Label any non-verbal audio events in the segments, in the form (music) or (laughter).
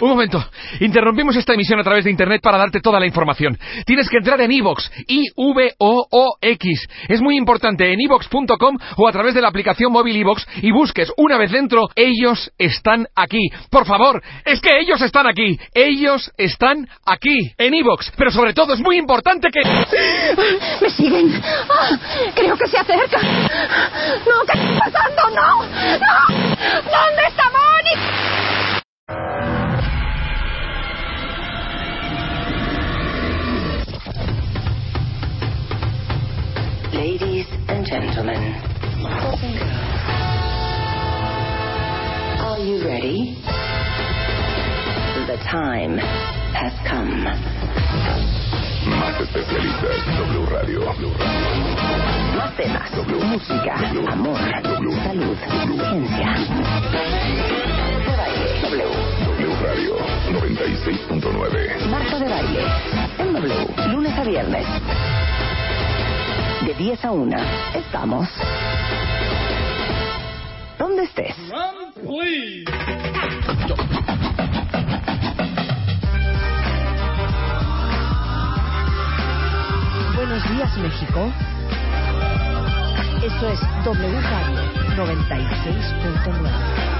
Un momento. Interrumpimos esta emisión a través de Internet para darte toda la información. Tienes que entrar en iVox, I-V-O-O-X. Es muy importante en iVox.com o a través de la aplicación móvil iVox y busques una vez dentro, ellos están aquí. Por favor, es que ellos están aquí. Ellos están aquí, en iVox. Pero sobre todo es muy importante que... ¡Me siguen! Ah, creo que se acercan. ¡No! ¿Qué está pasando? ¡No! ¡No! ¿Dónde está Bonnie? Ladies and gentlemen, are you ready? The time has come. Más especialistas, W Radio. Más temas, música, amor, salud, ciencia. De baile, W. W Radio 96.9. Marta de baile, en W, lunes a viernes. De 10 a 1, estamos. ¿Dónde estés? Buenos días, México. Esto es W Radio 96.9.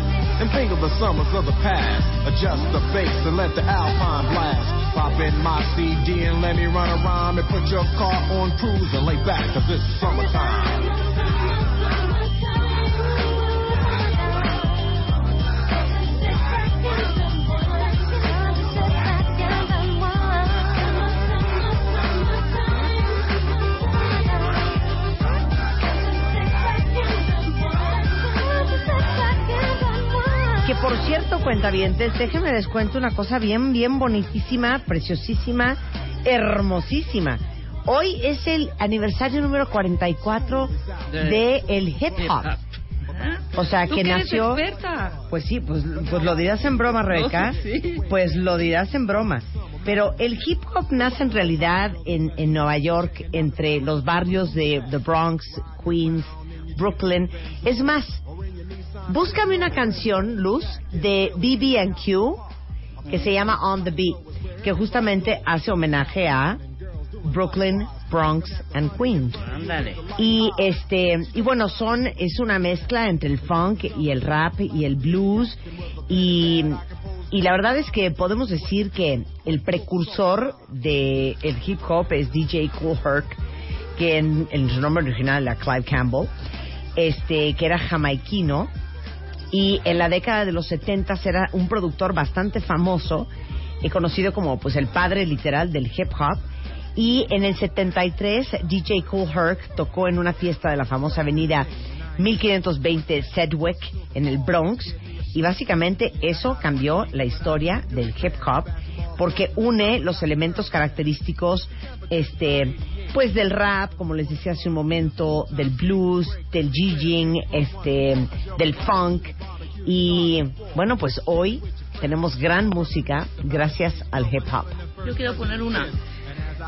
And think of the summers of the past. Adjust the bass and let the alpine blast. Pop in my CD and let me run around and put your car on cruise and lay back, cause it's summertime. Que por cierto, cuentavientes, déjenme les cuento una cosa bien, bien bonitísima, preciosísima, hermosísima. Hoy es el aniversario número 44 de el hip hop. O sea, ¿Tú que que eres nació. experta? Pues sí, pues, pues lo dirás en broma, Rebeca. No, (laughs) sí. Pues lo dirás en broma. Pero el hip hop nace en realidad en, en Nueva York, entre los barrios de The Bronx, Queens, Brooklyn. Es más, búscame una canción, Luz, de BB&Q que se llama On the Beat, que justamente hace homenaje a Brooklyn, Bronx and Queens. Ándale. Y este y bueno, son es una mezcla entre el funk y el rap y el blues y y la verdad es que podemos decir que el precursor de el hip hop es DJ Cool Herc, que en, en su nombre original era Clive Campbell, este que era jamaiquino y en la década de los 70 era un productor bastante famoso y conocido como pues el padre literal del hip hop. Y en el 73 DJ Cool Herc tocó en una fiesta de la famosa avenida 1520 Sedgwick en el Bronx y básicamente eso cambió la historia del hip hop porque une los elementos característicos este pues del rap como les decía hace un momento del blues del jigging este del funk y bueno pues hoy tenemos gran música gracias al hip hop Yo quiero poner una.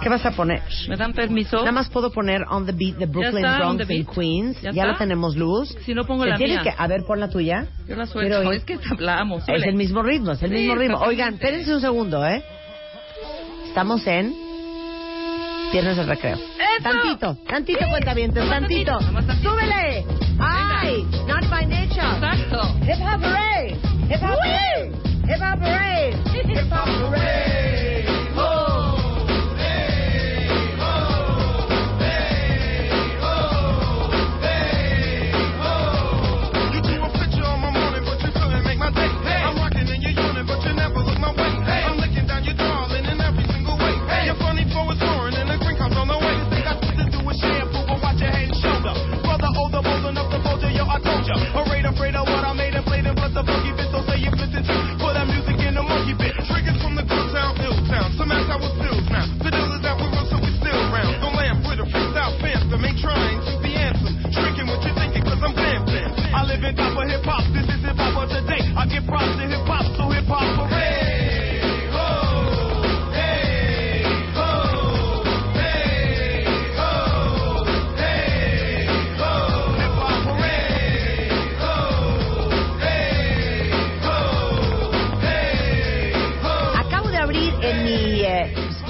¿Qué vas a poner? ¿Me dan permiso? Nada más puedo poner On the Beat de Brooklyn, está, Bronx and. Queens. ¿Ya Ya, la tenemos luz. Si no pongo la mía. que, a ver, pon la tuya. Yo la suelto. oír. Es que hablamos. Es el mismo ritmo, es el Sí, mismo ritmo. Oigan, espérense un segundo, ¿eh? Estamos en Viernes de Recreo. Tantito, tantito, cuentavientes, tantito. tantito. ¡Súbele! ¡Ay! Not by nature. Exacto. Hip Hop Parade. Hip Hop Parade. Hip Hop Parade. Hip Hop Parade.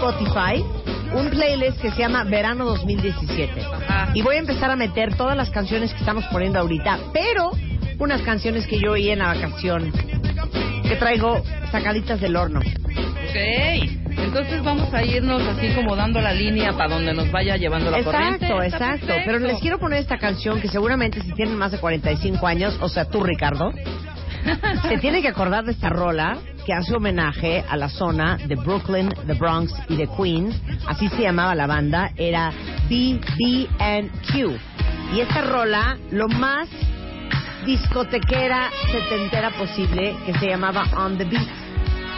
Spotify un playlist que se llama Verano 2017. Ajá. Y voy a empezar a meter todas las canciones que estamos poniendo ahorita, pero unas canciones que yo oí en la vacación, que traigo sacaditas del horno. Ok. Entonces vamos a irnos así como dando la línea para donde nos vaya llevando la corriente. Exacto, Está exacto. perfecto. Pero les quiero poner esta canción que seguramente si tienen más de 45 años, o sea, tú Ricardo, (laughs) se tiene que acordar de esta rola que hace homenaje a la zona de Brooklyn, de Bronx y de Queens. Así se llamaba la banda. Era BB&Q. Y esta rola, lo más discotequera, setentera posible, que se llamaba On the Beat.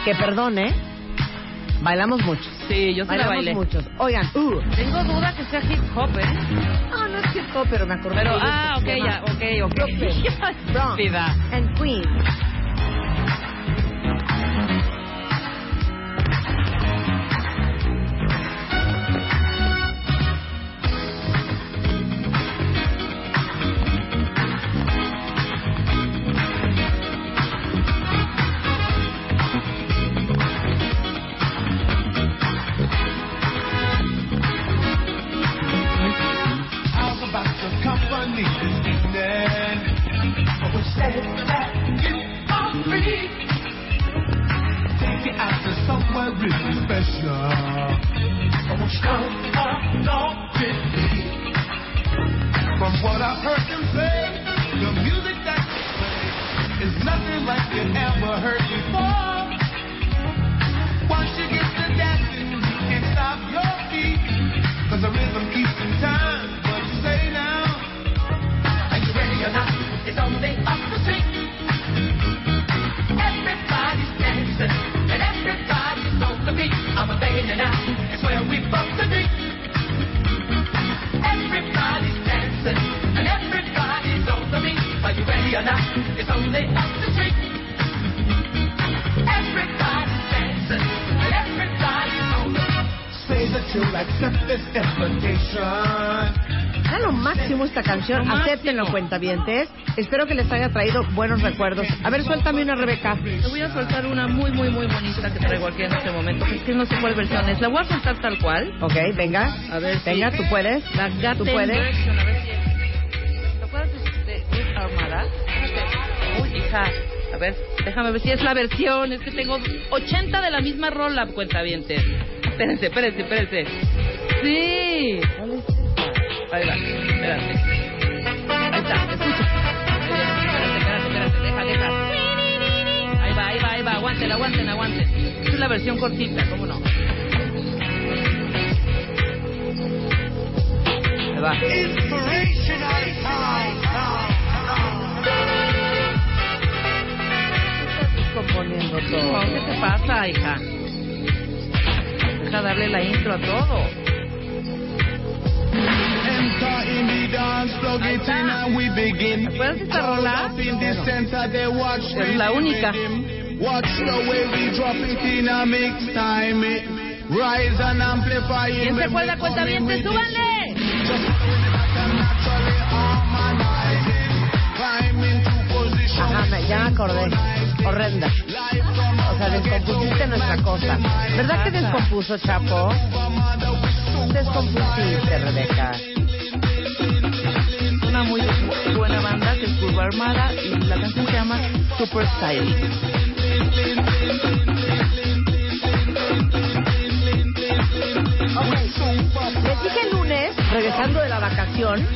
Que perdone, bailamos mucho. Sí, yo sí la Bailamos bailé. muchos. Oigan, uh, Tengo duda que sea hip hop, ¿eh? Ah, no es hip hop, pero me acordé. Pero, de esto ah, ok, ya, ok, ok. Brooklyn, (laughs) Bronx, and Queens. Era lo máximo esta canción. Lo Acéptenlo, cuentavientes. Espero que les haya traído buenos recuerdos. A ver, suéltame una, Rebeca. Te voy a soltar una muy, muy, muy bonita que traigo aquí en este momento. Es que no sé cuál versión es. La voy a soltar tal cual. Ok, venga. A ver Venga, tú puedes. La Tú Gaten puedes. version, a ver si es. ¿Te acuerdas de, de Ruth Armada? Uy, hija. A ver, déjame ver si es la versión. Es que tengo 80 de la misma rola, cuentavientes. Espérense, espérense, espérense. Sí. Ahí va, espérate. Ahí está, escucha. Espérate, espérate, espérate, deja, deja. Ahí va, ahí va, ahí va, aguanten, aguanten, aguanten. Esta es la versión cortita, ¿cómo no? Ahí va. Componiendo todo. ¿Qué te pasa, hija? Deja darle la intro a todo. De esta rola? Es la única. ¿Quién se acuerda cuenta bien? it. ¡Súbanle! Ajá, ya me acordé. Horrenda. O sea, descompusiste nuestra cosa. ¿Verdad que descompuso, Chapo? Descompusiste, Rebeca. Una muy buena banda que es Curva Armada y la canción se llama Super Styling. Les dije el lunes, regresando de la vacación,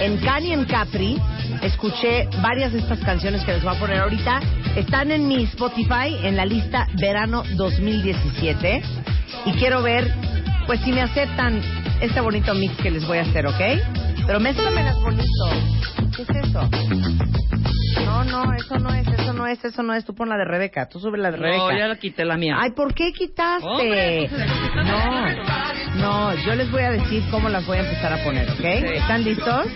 en Cani en Capri, escuché varias de estas canciones que les voy a poner ahorita. Están en mi Spotify en la lista Verano 2017. Y quiero ver, pues si me aceptan este bonito mix que les voy a hacer, ¿ok? Pero mézclamelas bonito. ¿Qué es eso? No, no, eso no es, eso no es, eso no es. Tú pon la de Rebeca, tú sube la de Rebeca. No, ya la quité la mía. Ay, ¿por qué quitaste? Hombre, pues, es que no, no, yo les voy a decir cómo las voy a empezar a poner, ¿ok? ¿Están listos?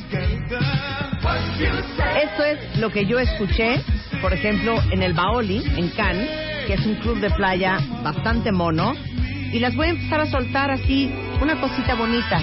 Esto es lo que yo escuché, por ejemplo, en el Baoli, en Cannes, que es un club de playa bastante mono, y las voy a empezar a soltar así, una cosita bonita.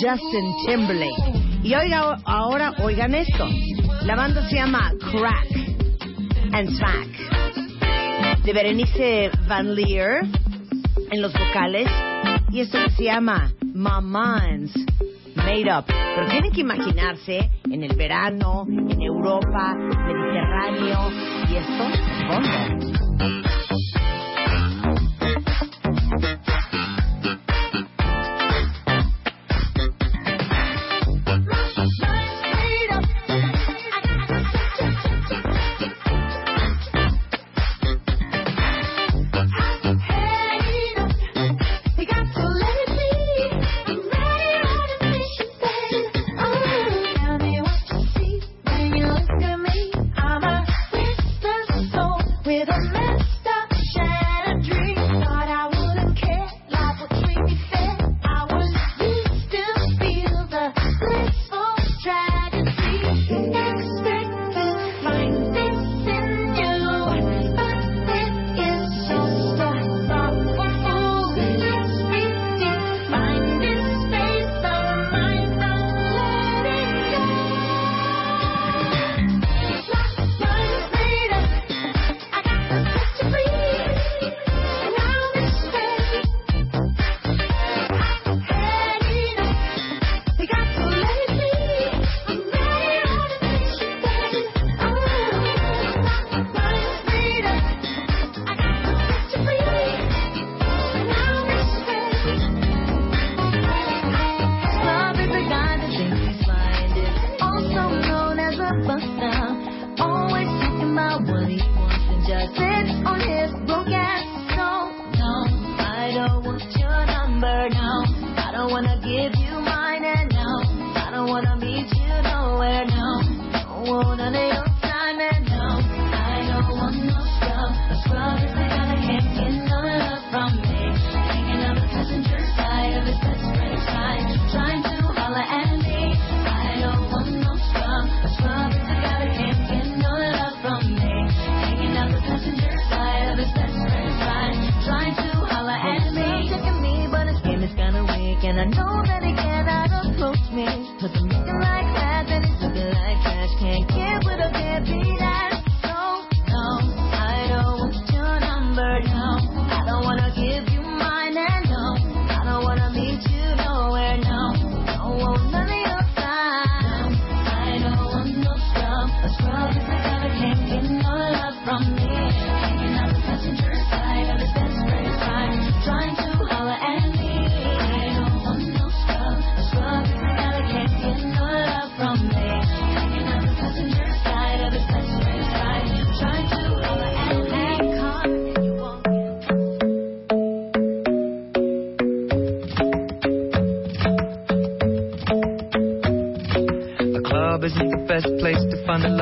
Justin Timberlake. Y oiga, ahora oigan esto. La banda se llama Crack and Smack. De Berenice Van Leer en los vocales. Y esto se llama My Mind's Made Up. Pero tienen que imaginarse en el verano, en Europa, Mediterráneo y esto, fondo.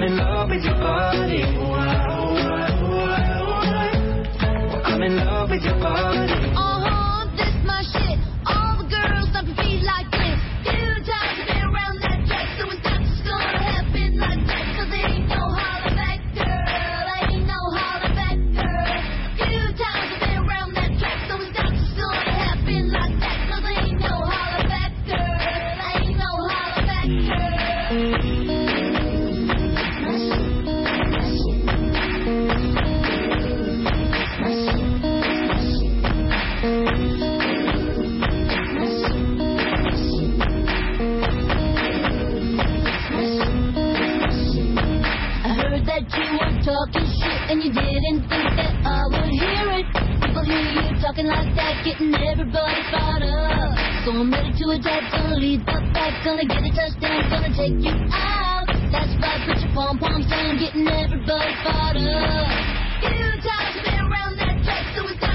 I'm in love with your body. Oh, I, oh, I, oh, I, oh, I. Well, I'm in love with your body. Talking like that, getting everybody fired up. So I'm ready to attack, gonna lead the pack, gonna get a touchdown, gonna take you out. That's right, put your pom poms down, getting everybody fired up. Few times been around that track, so it's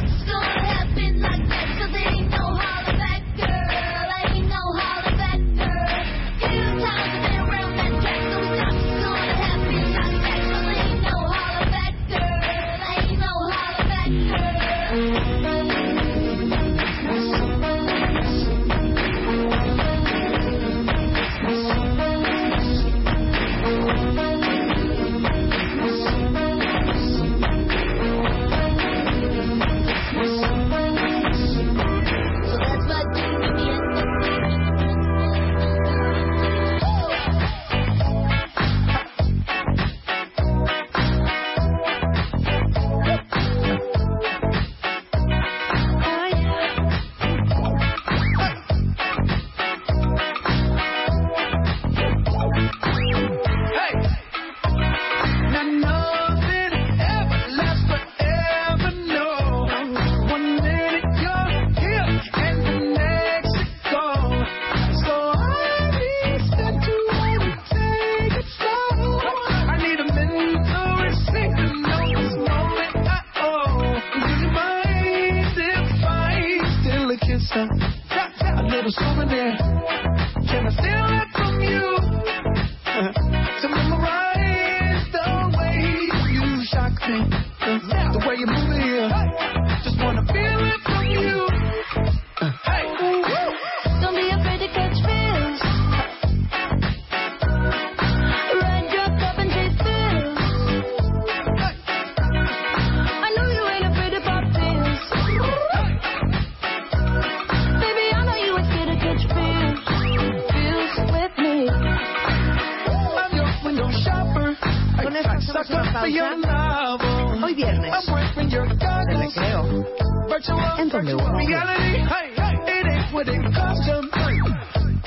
what it costs.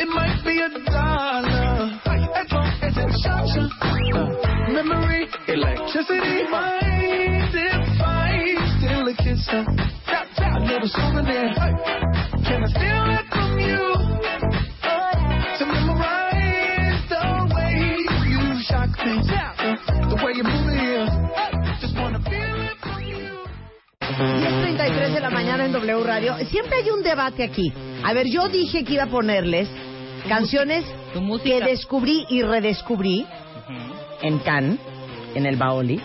It might be a dollar. As long as memory, electricity. Hey, can I steal it from you? To memorize the way you move. Just wanna feel it from you. 10.33 de la mañana en W Radio. Siempre hay un debate aquí. A ver, yo dije que iba a ponerles canciones que descubrí y redescubrí en Cannes, en el Baoli.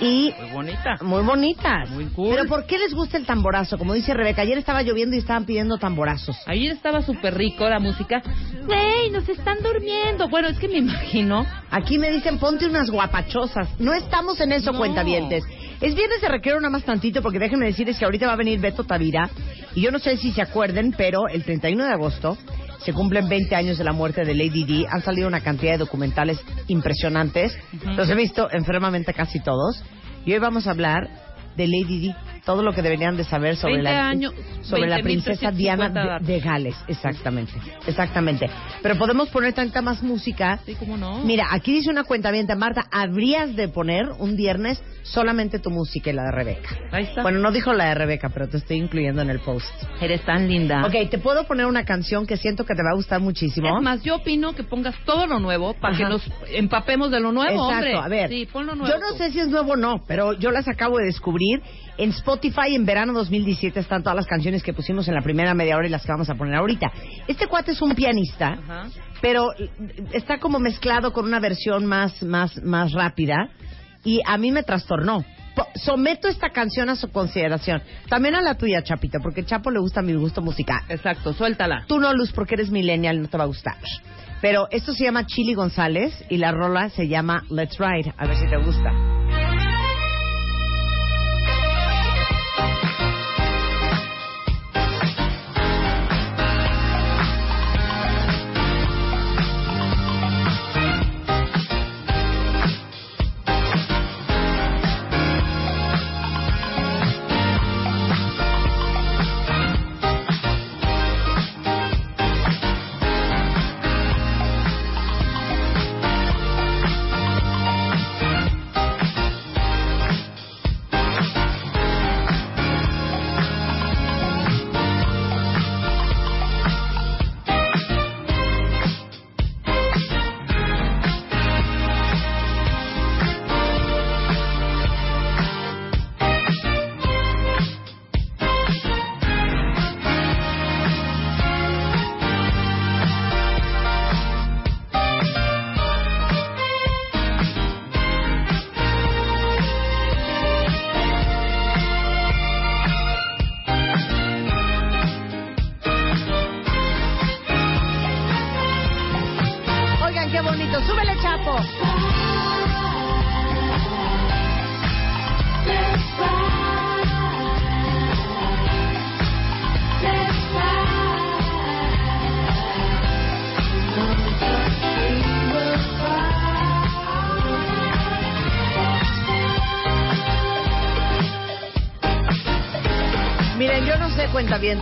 Y Muy bonita. muy bonitas. Muy cool. Pero ¿por qué les gusta el tamborazo? Como dice Rebeca, ayer estaba lloviendo y estaban pidiendo tamborazos. Ayer estaba súper rico la música. Güey, nos están durmiendo. Bueno, es que me imagino. Aquí me dicen, ponte unas guapachosas. No estamos en eso, No. cuentavientes. Es viernes de recreo nada más tantito, porque déjenme decirles que ahorita va a venir Beto Tavira. Y yo no sé si se acuerden, pero el 31 de agosto se cumplen 20 años de la muerte de Lady Di. Han salido una cantidad de documentales impresionantes. Los he visto enfermamente casi todos. Y hoy vamos a hablar de Lady Di. Todo lo que deberían de saber sobre 20 la, años, sobre la 20.350 princesa Diana de, de Gales. Exactamente, exactamente. Pero podemos poner tanta más música. Sí, cómo no. Mira, aquí dice una cuenta Marta, habrías de poner un viernes solamente tu música y la de Rebeca. Ahí está. Bueno, no dijo la de Rebeca, pero te estoy incluyendo en el post. Eres tan linda. Ok, te puedo poner una canción que siento que te va a gustar muchísimo. Es más, yo opino que pongas todo lo nuevo para que nos empapemos de lo nuevo, Exacto, hombre. a ver. Sí, pon lo nuevo. Yo no sé si es nuevo o no, pero yo las acabo de descubrir. En Spotify en verano 2017 están todas las canciones que pusimos en la primera media hora y las que vamos a poner ahorita. Este cuate es un pianista, pero está como mezclado con una versión más, más, más rápida y a mí me trastornó. Someto esta canción a su consideración. También a la tuya, Chapito, porque Chapo le gusta mi gusto musical. Exacto, suéltala. Tú no, Luz, porque eres millennial, no te va a gustar. Pero esto se llama Chili González y la rola se llama Let's Ride. A ver si te gusta.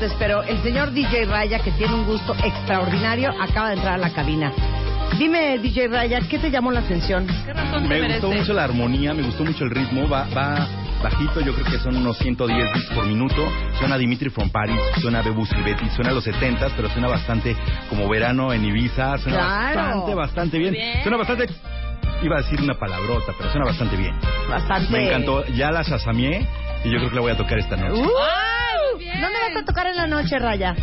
Cuentavientes, pero el señor DJ Raya, que tiene un gusto extraordinario, acaba de entrar a la cabina. Dime, DJ Raya, ¿qué te llamó la atención? ¿Qué razón te Me merece? gustó mucho la armonía, me gustó mucho el ritmo, va, va bajito, yo creo que son unos 110 bits por minuto. Suena Dimitri from Paris, suena Bebus y Betty, suena a los 70 pero suena bastante como verano en Ibiza, suena Claro. bastante, bastante bien. Bien. Suena bastante, iba a decir una palabrota, pero suena bastante bien. Bastante. Me encantó, ya la sasameé y yo creo que la voy a tocar esta noche. Uh. ¿Dónde vas a tocar en la noche, Raya?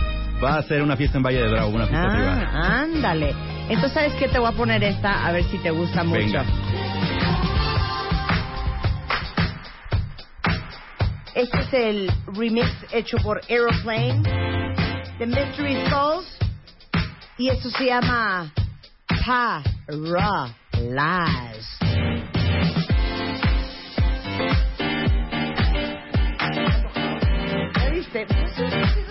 Va a ser una fiesta en Valle de Bravo, una fiesta privada. Ah, ándale. Entonces, ¿sabes qué? Te voy a poner esta, a ver si te gusta mucho. Venga. Este es el remix hecho por Aeroplane de Mystery Souls. Y esto se llama Paralyze. Viste? Eso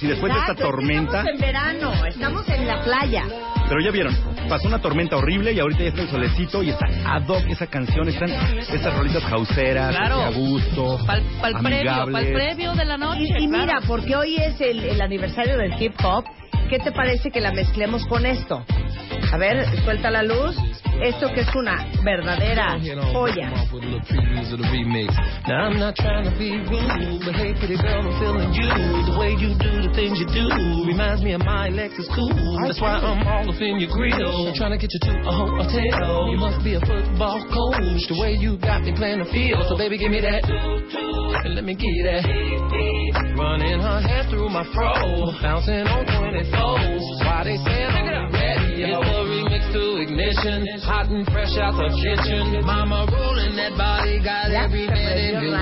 Así después de esta Exacto, tormenta. Estamos en verano, estamos en la playa. Pero ya vieron, pasó una tormenta horrible y ahorita ya está el solecito y está ad hoc esa canción. Están estas rolitas jauseras, Claro. a gusto, Pal, pal previo, amigables. pal previo de la noche. Y, y claro. mira, porque hoy es el, el aniversario del hip hop, ¿qué te parece que la mezclemos con esto? A ver, suelta la luz. Esto que es una verdadera joya. with a little previews of the remix. Now I'm not trying to be rude, but hey, pretty girl, I'm feeling you. The way you do the things you do reminds me of my Lexus cool. That's why I'm all up in your grill, trying to get you to a hotel. You must be a football coach, the way you got me playing the field. So baby, give me that, and let me give you that. Running her hair through my fro, bouncing on 24s. Why they say I'm not ready? It's the remix to ignition, hot and fresh out the kitchen. Mama rolling that body, got every man in.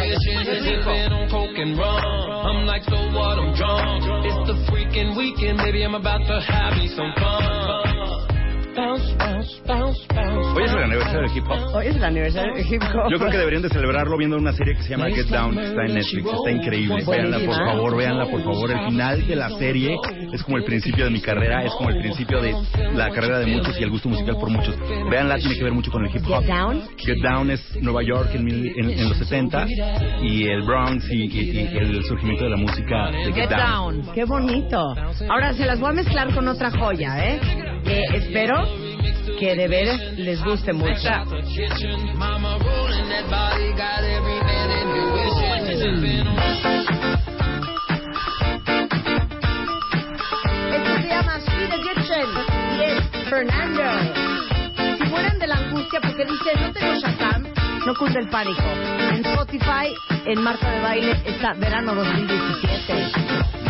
Sipping on coke and rum. I'm like, so what? I'm drunk. It's the freaking weekend, baby. I'm about to have me some fun. Bounce, bounce, bounce, bounce. Hoy es el aniversario del hip hop. Hoy es el aniversario del hip hop. Yo creo que deberían de celebrarlo viendo una serie que se llama Get Down, que está en Netflix. Está increíble. Véanla, por favor, véanla, por favor. El final de la serie es como el principio de mi carrera, es como el principio de la carrera de muchos y el gusto musical por muchos. Véanla, tiene que ver mucho con el hip hop. Get Down. Get Down es Nueva York en, mil- en- en los 70 y el Bronx y, y- y el surgimiento de la música de Get, Get Down. Qué bonito. Ahora se las voy a mezclar con otra joya, ¿eh? Que espero que de veras les guste mucho. Esto se llama Sweet Addiction y es Fernando. Si mueren de la angustia porque dicen no tengo Shazam, no cunde el pánico. En Spotify, en Marta de Baile, está Verano 2017.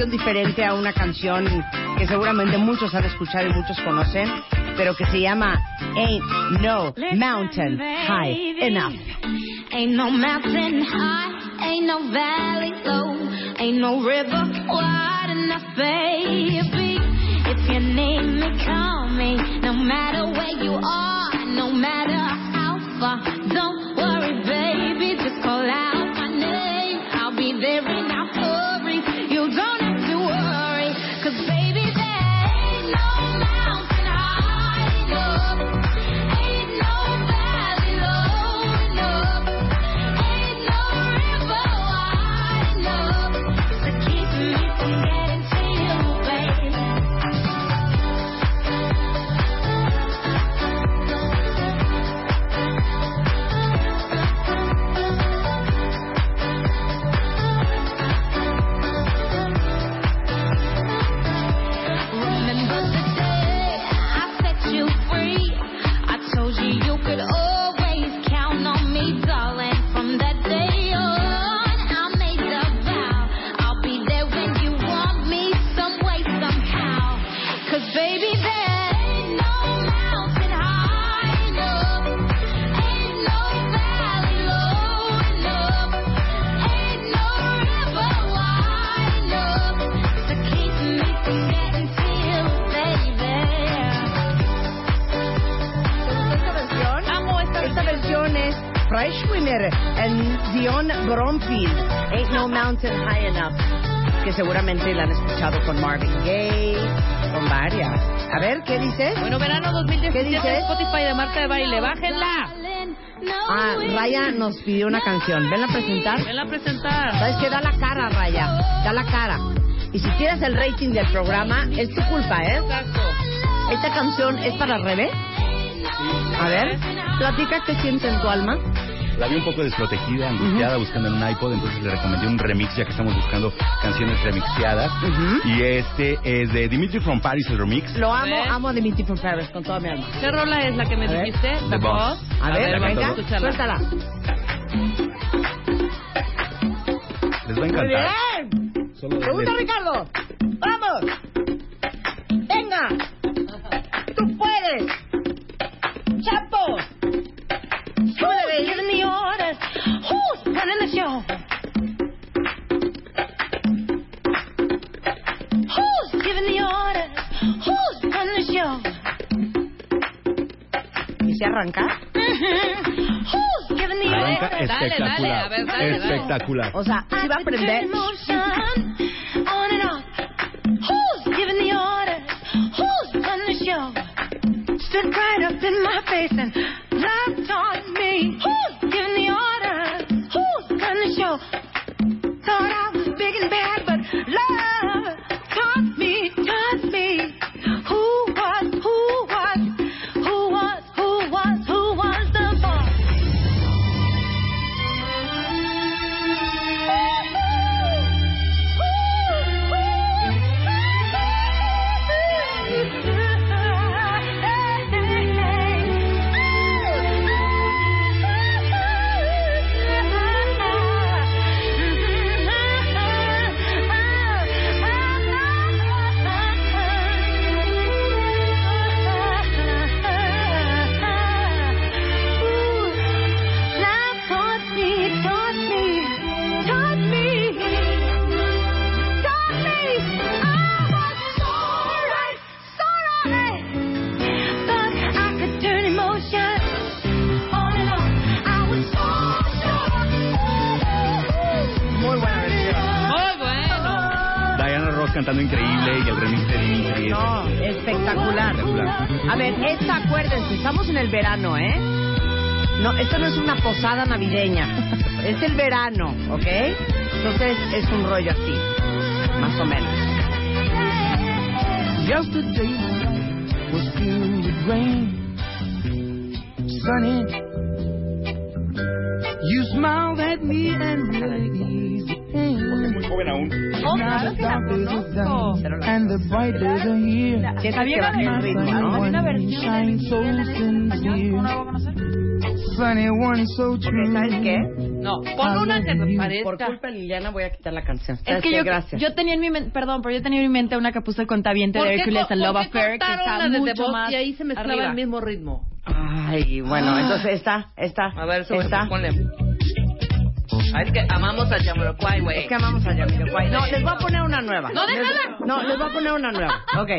Versión diferente a una canción que seguramente muchos han escuchado y muchos conocen, pero que se llama Ain't No Mountain High Enough. Ain't no mountain high, ain't no valley low, ain't no river wide enough, baby. If you need me, call me. No matter where you are, no matter how far. Don't que seguramente la han escuchado con Marvin Gaye, con varias. A ver, ¿qué dice? Bueno, verano 2017 ¿Qué? Spotify de Marta de Baile. ¡Bájenla! Ah, Raya nos pidió una canción. Venla a presentar. Venla a presentar. ¿Sabes qué? Da la cara, Raya. Da la cara. Y si quieres el rating del programa, es tu culpa, ¿eh? Exacto. Esta canción es para Rebe. A ver, platica qué siente en tu alma. La vi un poco desprotegida, angustiada, buscando en un iPod, entonces le recomendé un remix, ya que estamos buscando canciones remixeadas. Y este es de Dimitri from Paris, el remix. Lo amo, amo a Dimitri from Paris con toda mi alma. ¿Qué rola es la que me A ver. dijiste? The Boss. A, ver, la venga, suéltala. Les va a Muy encantar. bien. Solo ¿Te gusta, de- Ricardo? ¿Y se arranca? Who's giving the Arranca orders? Dale, espectacular. dale, a ver, dale, espectacular. O sea, ¿sí va a aprender? Stood right up in my face and verano, ¿ok? Entonces es un rollo así, más o menos. Yesterday was filled with rain, sunny. You smiled at me and pain. Muy joven aún. Oh, claro que la conozco. and the bright days are here. Que baja el ritmo, ¿no? One shines so sincere. Sunny one so true. ¿Sabes qué? No, pon una que me parezca. Por culpa de Liliana voy a quitar la canción. Es ¿Sabes que yo, Gracias. yo tenía en mi mente, perdón, pero yo tenía en mi mente una que puse con Taviente ¿Por de co- and Love Affair, que está la de The mucho más y ahí se mezclaba arriba. el mismo ritmo? Ay, bueno, entonces esta, esta, A ver, sube, esta. ponle. Ah, es que amamos a Jamiroquai, güey. Es que amamos a Jamiroquai. No, les voy a poner una nueva. No, déjala. Les- No, les voy a poner una nueva. Ok.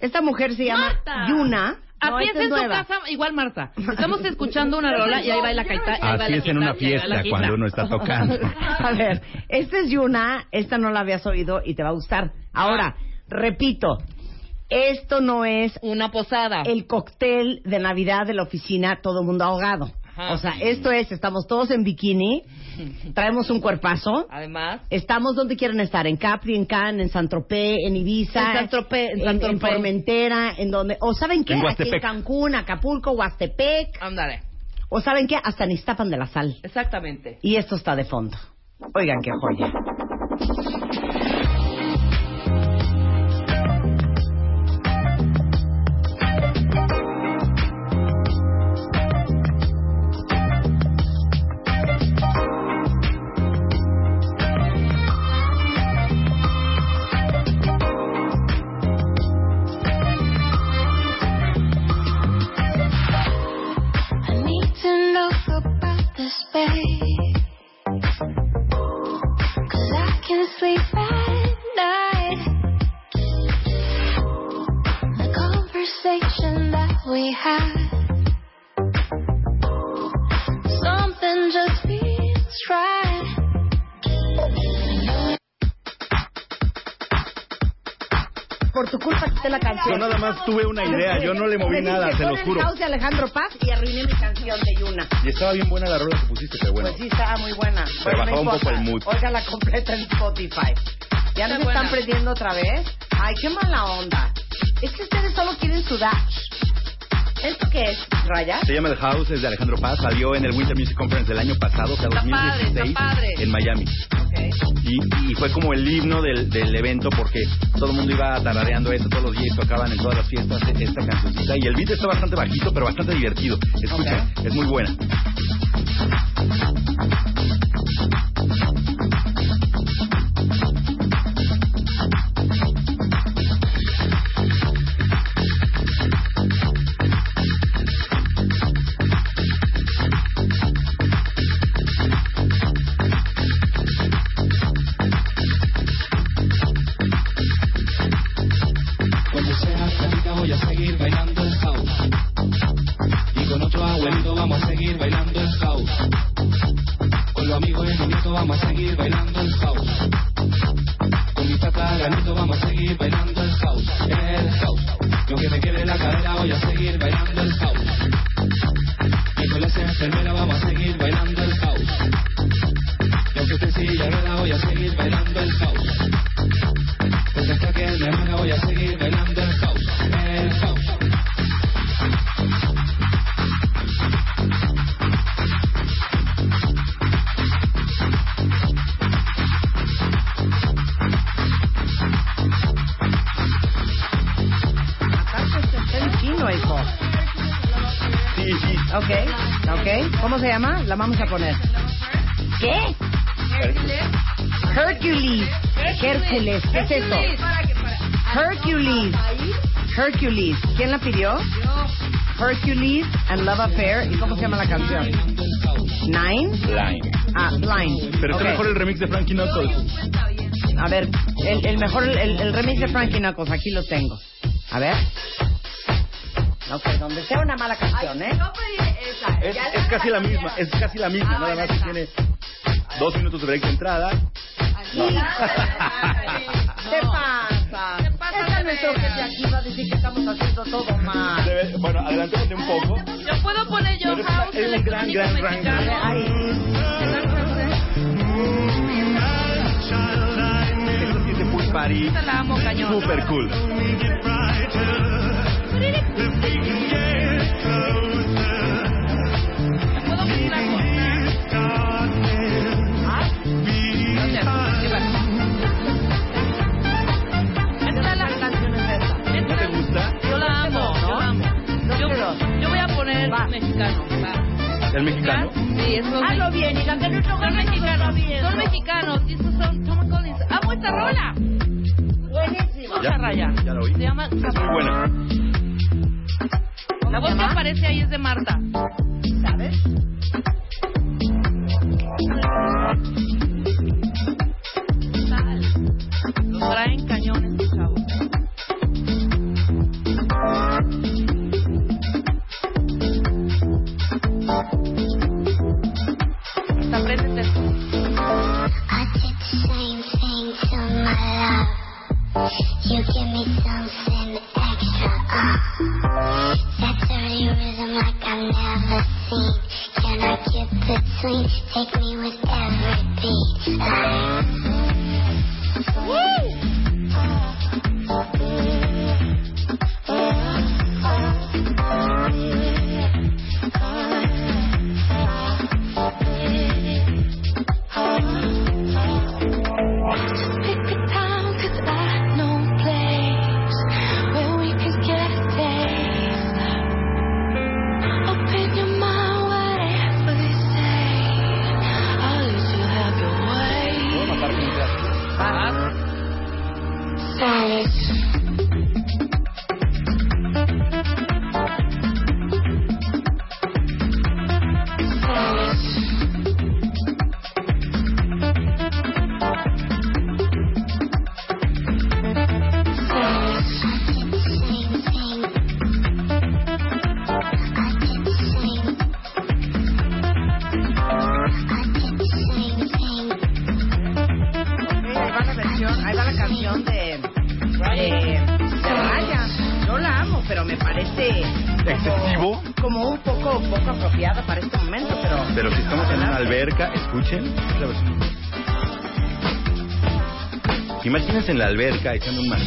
Esta mujer se llama Marta. Yuna. No, Así esta es en tu nueva. casa, igual Marta. Estamos (laughs) escuchando una rola y ahí va la caita. ahí va Así la es en una guitarra, y ahí va la fiesta, guitarra. cuando uno está (laughs) tocando. A ver, esta es Yuna, esta no la habías oído y te va a gustar. Ahora, repito, esto no es Una posada. el cóctel de Navidad de la oficina, todo el mundo ahogado. Ajá. O sea, esto es, estamos todos en bikini, (laughs) traemos un cuerpazo, Además, estamos donde quieren estar, en Capri, en Cannes, en Saint-Tropez, en Ibiza, En Saint-Tropez, en en, en Formentera, en donde, o ¿saben qué? En Aquí en. Cancún, Acapulco, Huastepec, ándale. o ¿saben qué? Hasta en Iztapan de la Sal. Exactamente. Y esto está de fondo. Oigan qué joya. Tu culpa quité la canción. Yo nada más tuve una idea, yo no le moví nada, se "Pon los el juro. de Alejandro Paz y arruiné mi canción de Yuna. Y estaba bien buena la rola que pusiste, pero bueno. Pues sí, estaba muy buena. Pero bajaba un poco el mood. Oiga la completa en Spotify. ¿Ya nos Está están prendiendo otra vez? Ay, qué mala onda. Es que ustedes solo quieren sudar. ¿Esto qué es, Raya? Se llama The House, es de Alejandro Paz, salió en el Winter Music Conference del año pasado, o sea, Está padre, 2016, está padre. en Miami. Y, y fue como el himno del, del evento porque todo el mundo iba tarareando eso, todos los días tocaban en todas las fiestas esta cancioncita. Y el beat está bastante bajito, pero bastante divertido. Escuchen, es muy buena. Hercules. ¿Quién la pidió? Hercules and Love Affair. ¿Y cómo se llama la canción? Nine. Line. Ah, Blind. Pero Ok. está mejor el remix de Frankie Knuckles. A ver, el, el mejor, el, el remix de Frankie Knuckles, aquí lo tengo. A ver. Ok, donde sea una mala canción, ¿eh? Es, es casi la misma, es casi la misma, nada más que tiene dos minutos de break de entrada. No. ¿Qué (laughs) nuestro jefe aquí va a decir que estamos haciendo todo mal. Debe- bueno, adelantémote un poco. Yo puedo poner yo Pero es una- house es un gran, gran, gran, mexicano. gran- Ay, Esto sí es de pool party. La amo cañón. Super cool. Voy a poner mexicano. Va. ¿El mexicano? Sí, eso es Hazlo bien, hija, que nuestro Son mexicanos, son mexicanos. Y estos son Tom Collins. ¡Amo esta rola! Buenísimo. Escucha, Raya. Ya lo oí. Se llama Es muy buena. La voz que aparece ahí es de Marta. ¿Sabes? Give me something extra. Uh. That dirty rhythm like I've never seen. Can I get? Take me with every beat. Echando un martini.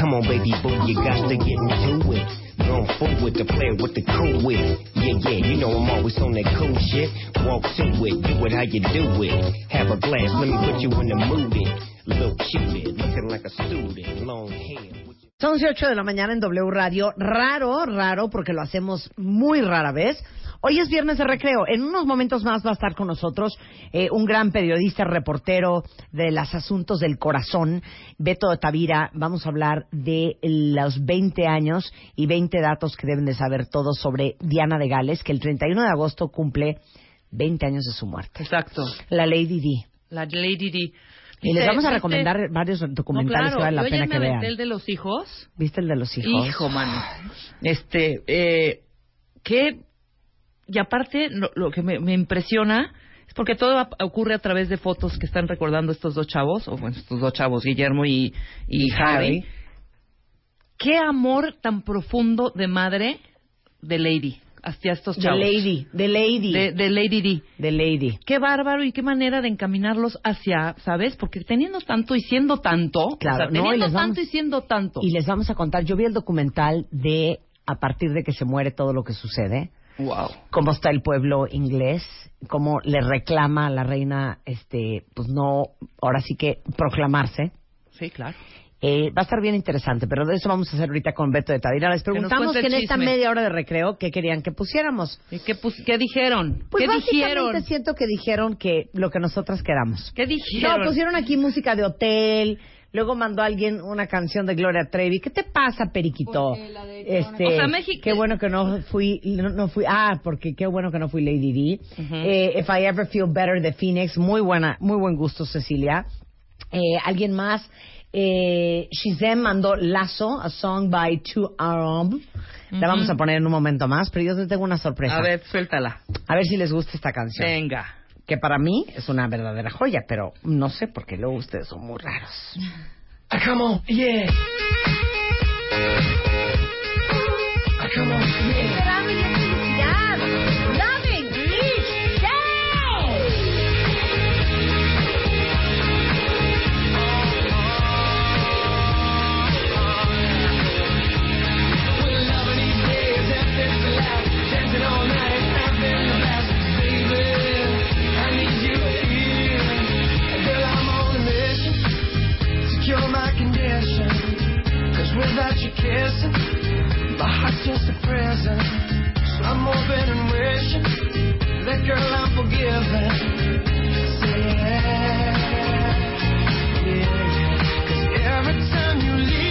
Come on, baby boo, you got to get into it. Going forward to play with the cool with. Yeah, yeah, you know I'm always on that cool shit. Walk to it, do it how you do it. Have a glass, let me put you in the mood. It. Little cupid, looking like a student, long hair. Son 8 de la mañana en W Radio. Raro, raro, porque lo hacemos muy rara vez. Hoy es viernes de recreo. En unos momentos más va a estar con nosotros eh, un gran periodista, reportero de los asuntos del corazón, Beto Tavira. Vamos a hablar de los 20 años y 20 datos que deben de saber todos sobre Diana de Gales, que el 31 de agosto cumple 20 años de su muerte. Exacto. La Lady D. La Lady D. Y les vamos a ¿viste? recomendar varios documentales No, claro, que vale la yo pena que vean. el de los hijos. ¿Viste el de los hijos? Hijo, mano. Este, eh, que, y aparte, lo, lo que me, me impresiona es porque todo ocurre a través de fotos que están recordando estos dos chavos, o bueno, estos dos chavos, Guillermo y, y, Y Harry. Harry. Qué amor tan profundo de madre de Lady hacia estos The chavos. Lady, The Lady. De, de Lady D. The Lady. Qué bárbaro y qué manera de encaminarlos hacia, ¿sabes? Porque teniendo tanto y siendo tanto, Claro, o sea, no, y teniendo vamos- tanto y siendo tanto. Y les vamos a contar, yo vi el documental de a partir de que se muere todo lo que sucede, Wow. cómo está el pueblo inglés, cómo le reclama a la reina, este, pues no, ahora sí que proclamarse. Sí, claro. Eh, va a estar bien interesante, pero de eso vamos a hacer ahorita con Beto de Tavira. Les Que preguntamos que el en esta media hora de recreo, ¿qué querían que pusiéramos? ¿Y qué, pus- qué dijeron? Pues ¿Qué básicamente dijeron? siento que dijeron que lo que nosotras queramos. ¿Qué dijeron? No, pusieron aquí música de hotel. Luego mandó alguien una canción de Gloria Trevi. ¿Qué te pasa, Periquito? Este, O sea, México- Qué bueno que no fui, no, no fui. Ah, porque qué bueno que no fui Lady D. Ujú. Eh, If I Ever Feel Better de Phoenix, muy buena, muy buen gusto, Cecilia. Eh, alguien más. Eh, Shizem mandó Lazo, a song by Two Arab. La vamos a poner en un momento más, pero yo les tengo una sorpresa. A ver, suéltala. A ver si les gusta esta canción. Venga. Que para mí es una verdadera joya, pero no sé porque luego ustedes son muy raros. Ah, come on, yeah. Ah, come on, yeah. without your kissing. My heart's just a prison. So I'm open and wishing that girl I'm forgiven. Say yeah, yeah. Cause every time you leave.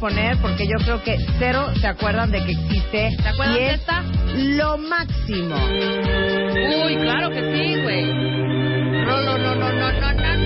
poner porque yo creo que cero se acuerdan de que existe. Y es? Lo máximo. Uy, claro que sí, güey. No, no, no, no, no, no, no.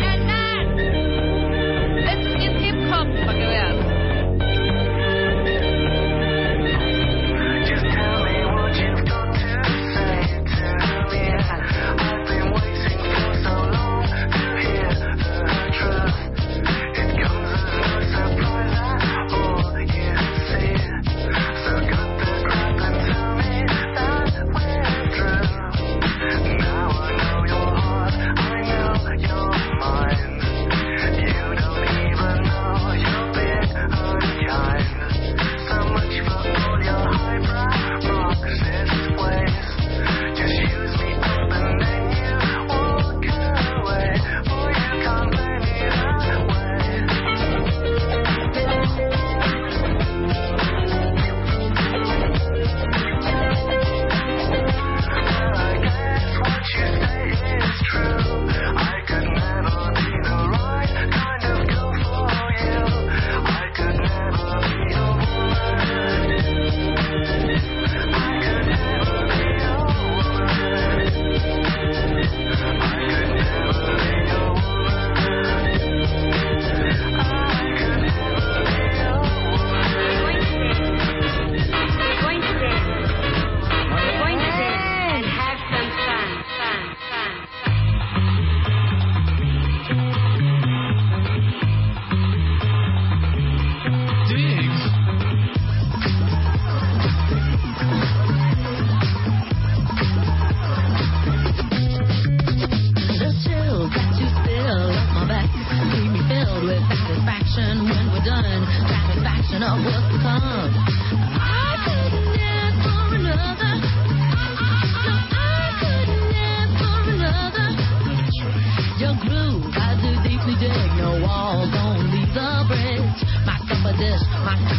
is on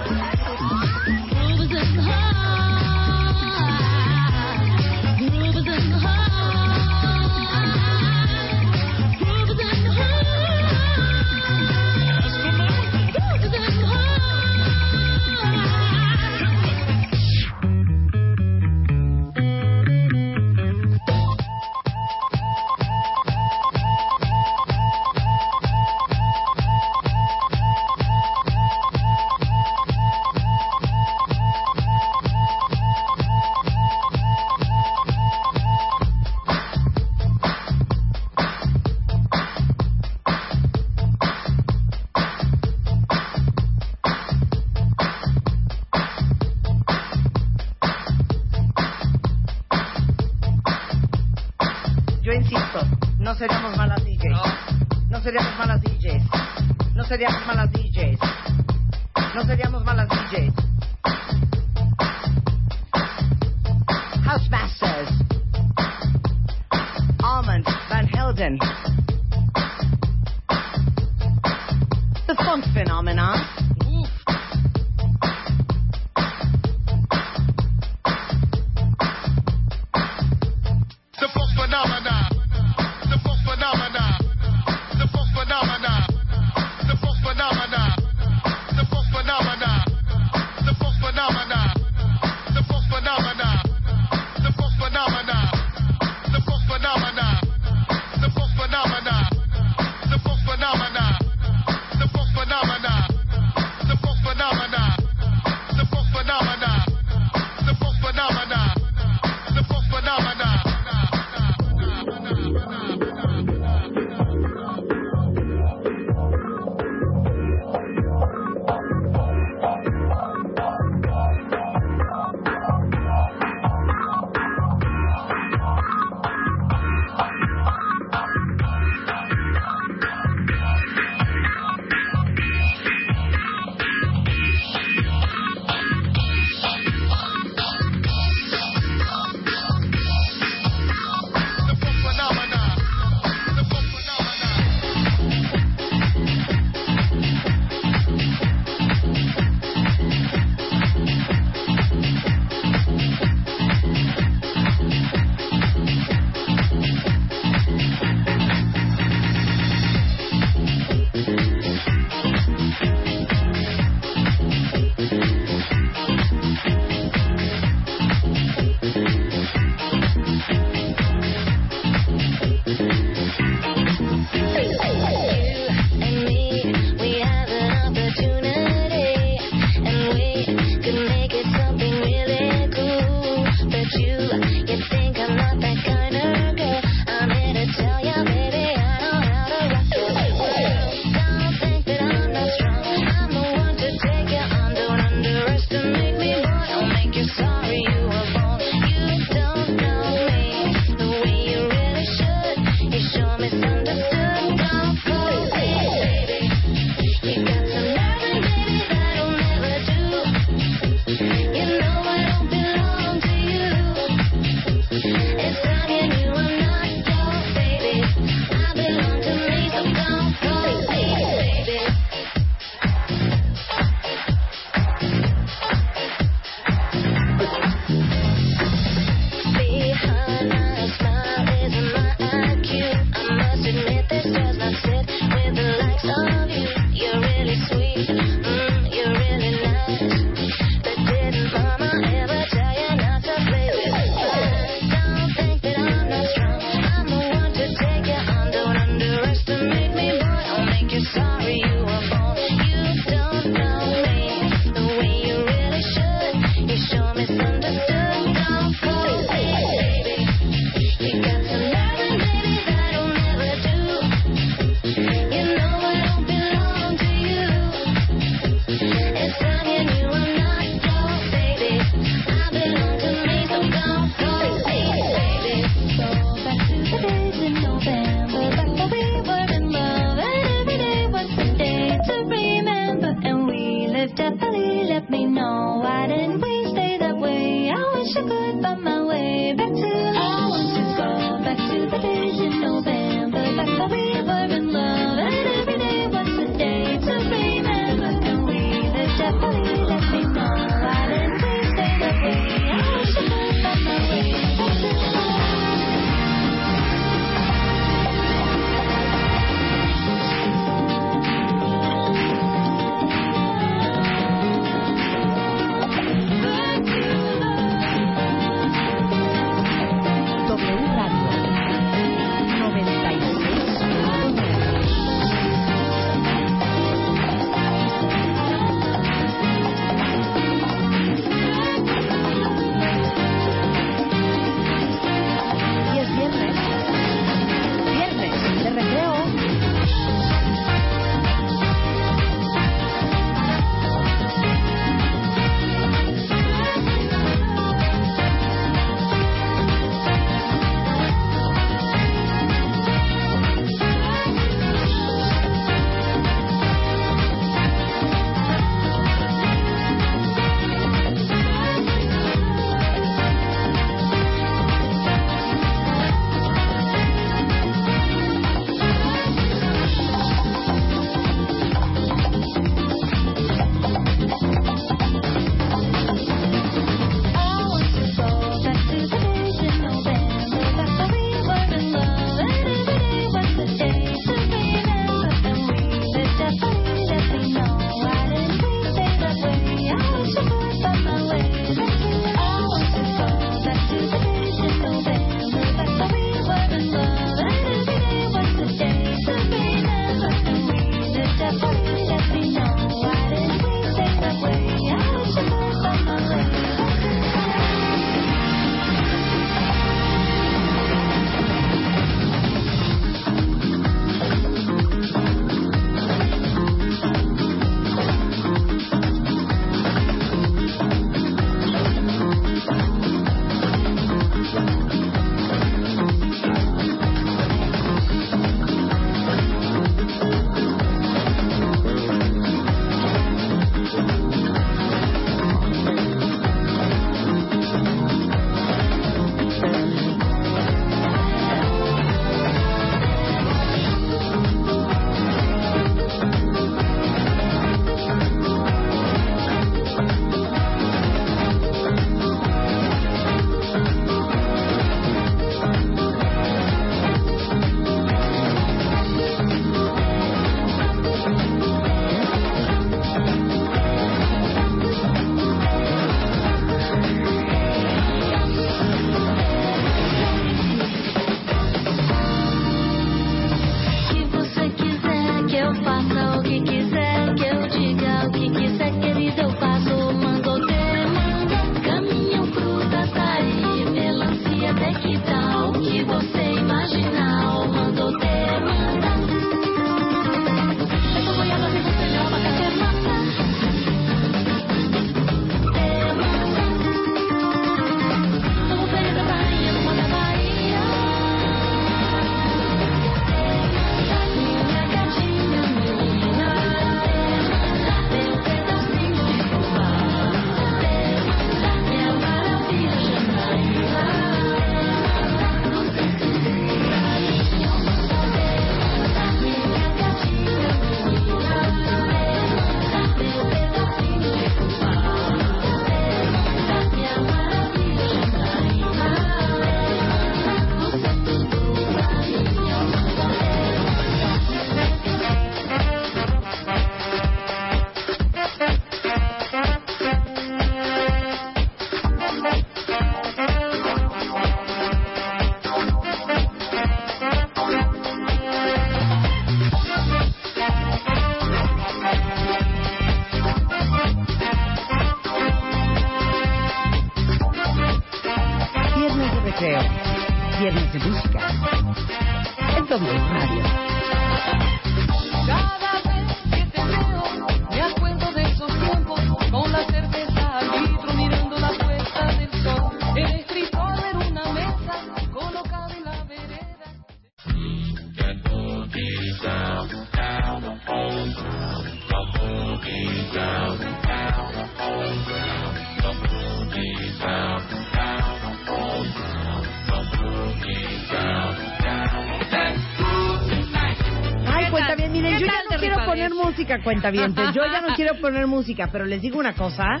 música, cuenta bien. Yo ya no quiero poner música, pero les digo una cosa.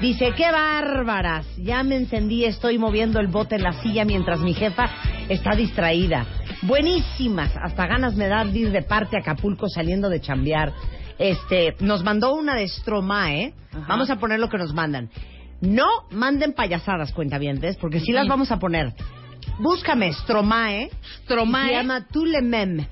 Dice, qué bárbaras. Ya me encendí, estoy moviendo el bote en la silla mientras mi jefa está distraída. Buenísimas. Hasta ganas me da de ir de parte a Acapulco saliendo de chambear. Este, nos mandó una de Stromae. Vamos a poner lo que nos mandan. No manden payasadas, cuentavientes, porque sí las vamos a poner. Búscame Stromae. Stromae. Se llama Tulemem.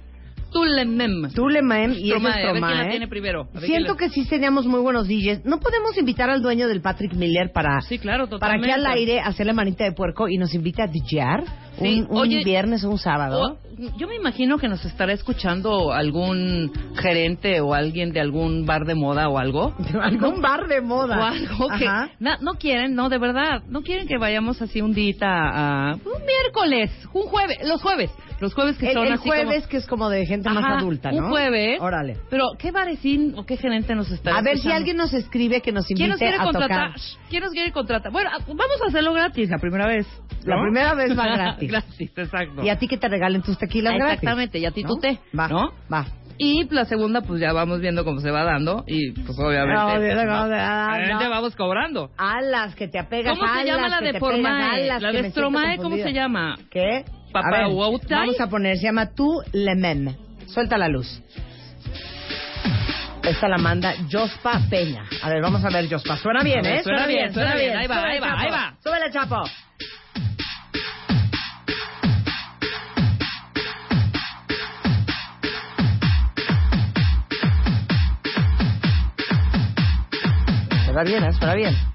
Tulemem. Tulemem y es de Stromae, a ver quién la Stromae. tiene primero. A ver Siento quién que sí seríamos muy buenos DJs. ¿No podemos invitar al dueño del Patrick Miller para, Sí, claro, para que al aire hacerle manita de puerco y nos invite a DJar Sí, un, un oye, viernes o un sábado? Yo me imagino que nos estará escuchando algún gerente o alguien de algún bar de moda o algo. (laughs) Algún bar de moda. O algo que na- no quieren, no, de verdad, no quieren que vayamos así un día a un miércoles, un jueves, los jueves, los jueves que El, son el así jueves como- que es como de gente más adulta, ¿no? Un jueves. Órale. Pero qué barecín o qué gerente nos está A ver si alguien nos escribe que nos ¿Quién nos invite quiere a contratar? tocar. ¿Quién nos quiere contratar? Bueno, vamos a hacerlo gratis la primera vez. La primera vez va (laughs) gratis. Gratis, exacto. Y a ti que te regalen tus tequilas gratis. Exactamente, y a ti ¿no? tu té, Va, ¿no? va. Y la segunda, pues ya vamos viendo cómo se va dando y pues obviamente, pues, se va dando. obviamente vamos cobrando. Alas, que te apegas, ¿Cómo se llama la de Formae? La de Stromae, ¿cómo se llama? ¿Qué? Wautai. Vamos a poner, se llama Tu Lemem. Suelta la luz. Esta la manda Jospa Peña. A ver, vamos a ver, Jospa. Suena bien, ¿eh? suena bien, suena bien. Ahí va, ahí va, ahí va. Súbele, Chapo. para bien, es para bien.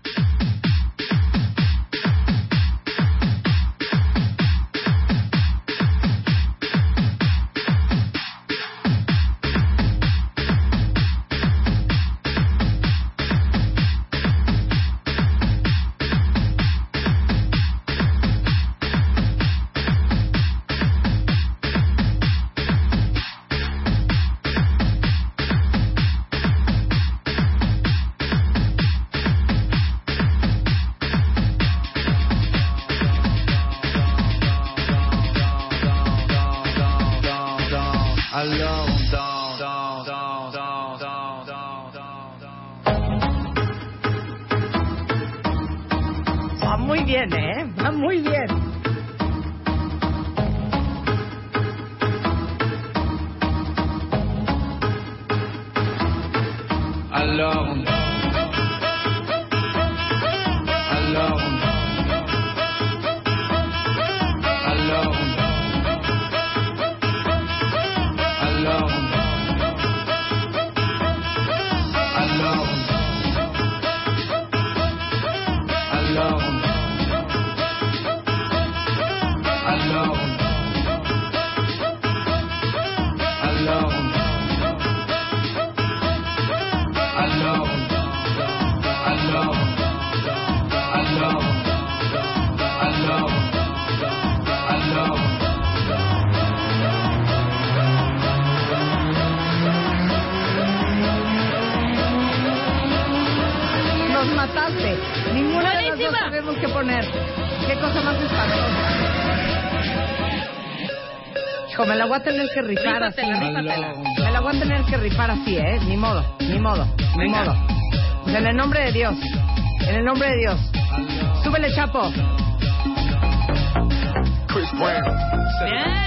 Que rifar así. Rífatela. Me la voy a tener que rifar así, ¿eh? Ni modo, ni modo, ni Venga. modo. Pues en el nombre de Dios. En el nombre de Dios. Súbele, Chapo. Chris Brown. Bien, bien, bien,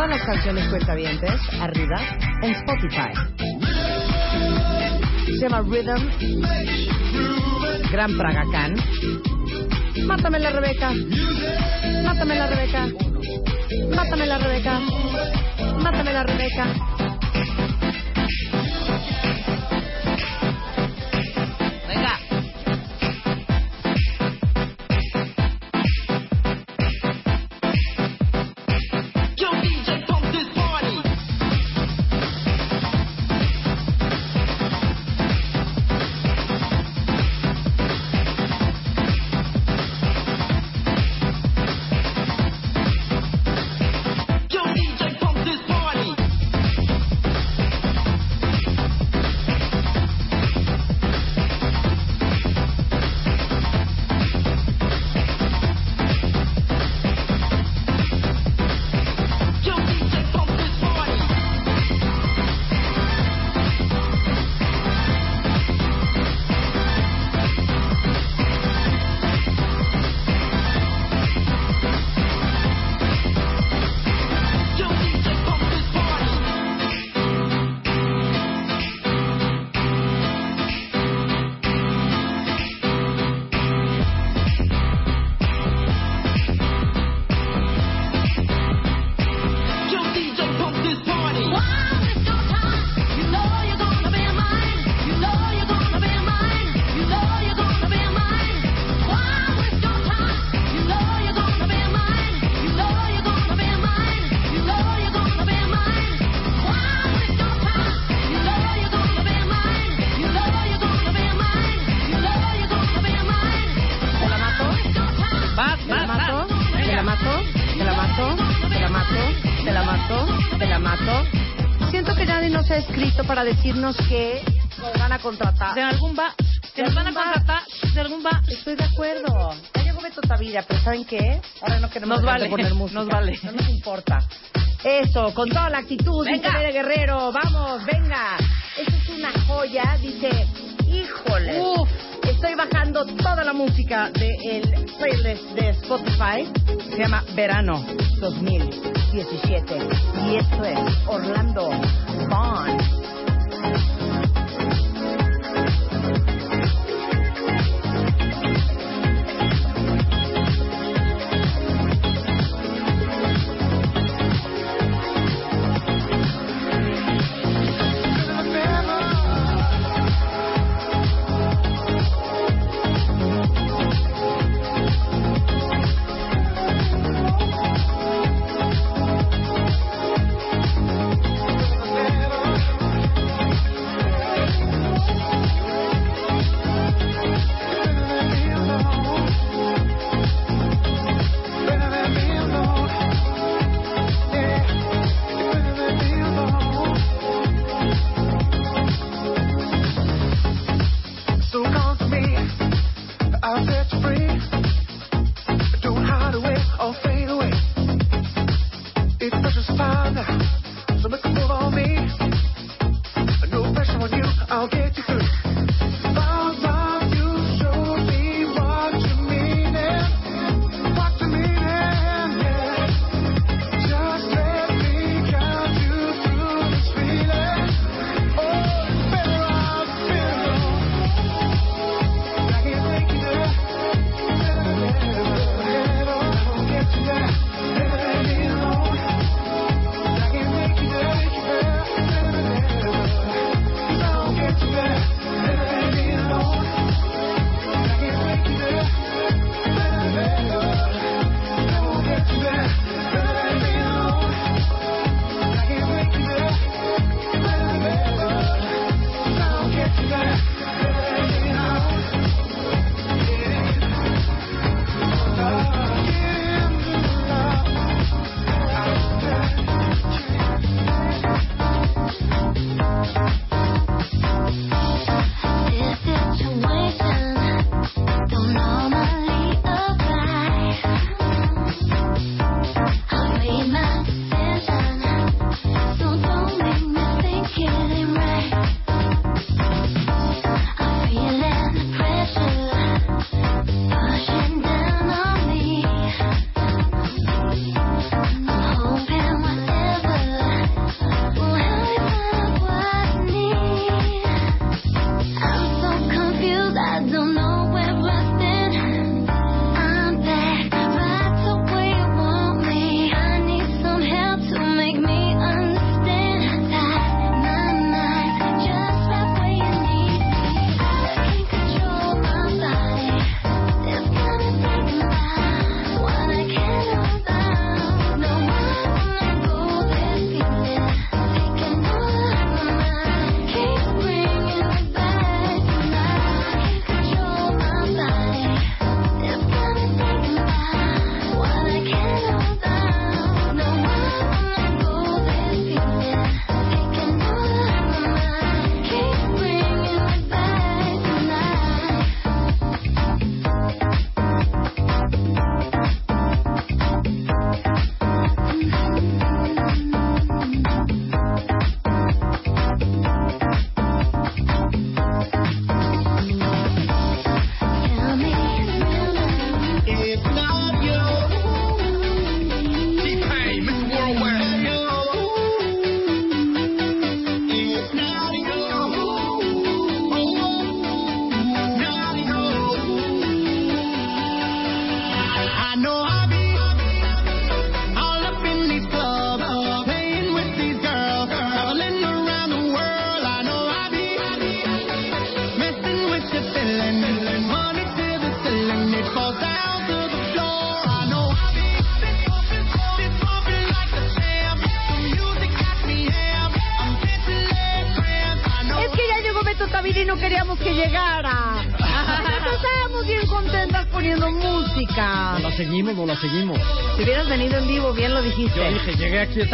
todas las canciones cuentavientes arriba en Spotify. Se llama Rhythm, Gran Praga Pragacán. Mátame la Rebeca, mátame la Rebeca, mátame la Rebeca, mátame la Rebeca. nos vale. Poner (laughs) música. Nos vale. No nos importa. Eso, con toda la actitud, venga. dice Guerrero, vamos, venga. Esa es una joya, dice, híjole. Uf. Estoy bajando toda la música del de playlist de Spotify. Se llama Verano 2017. Y esto es Orlando Bond.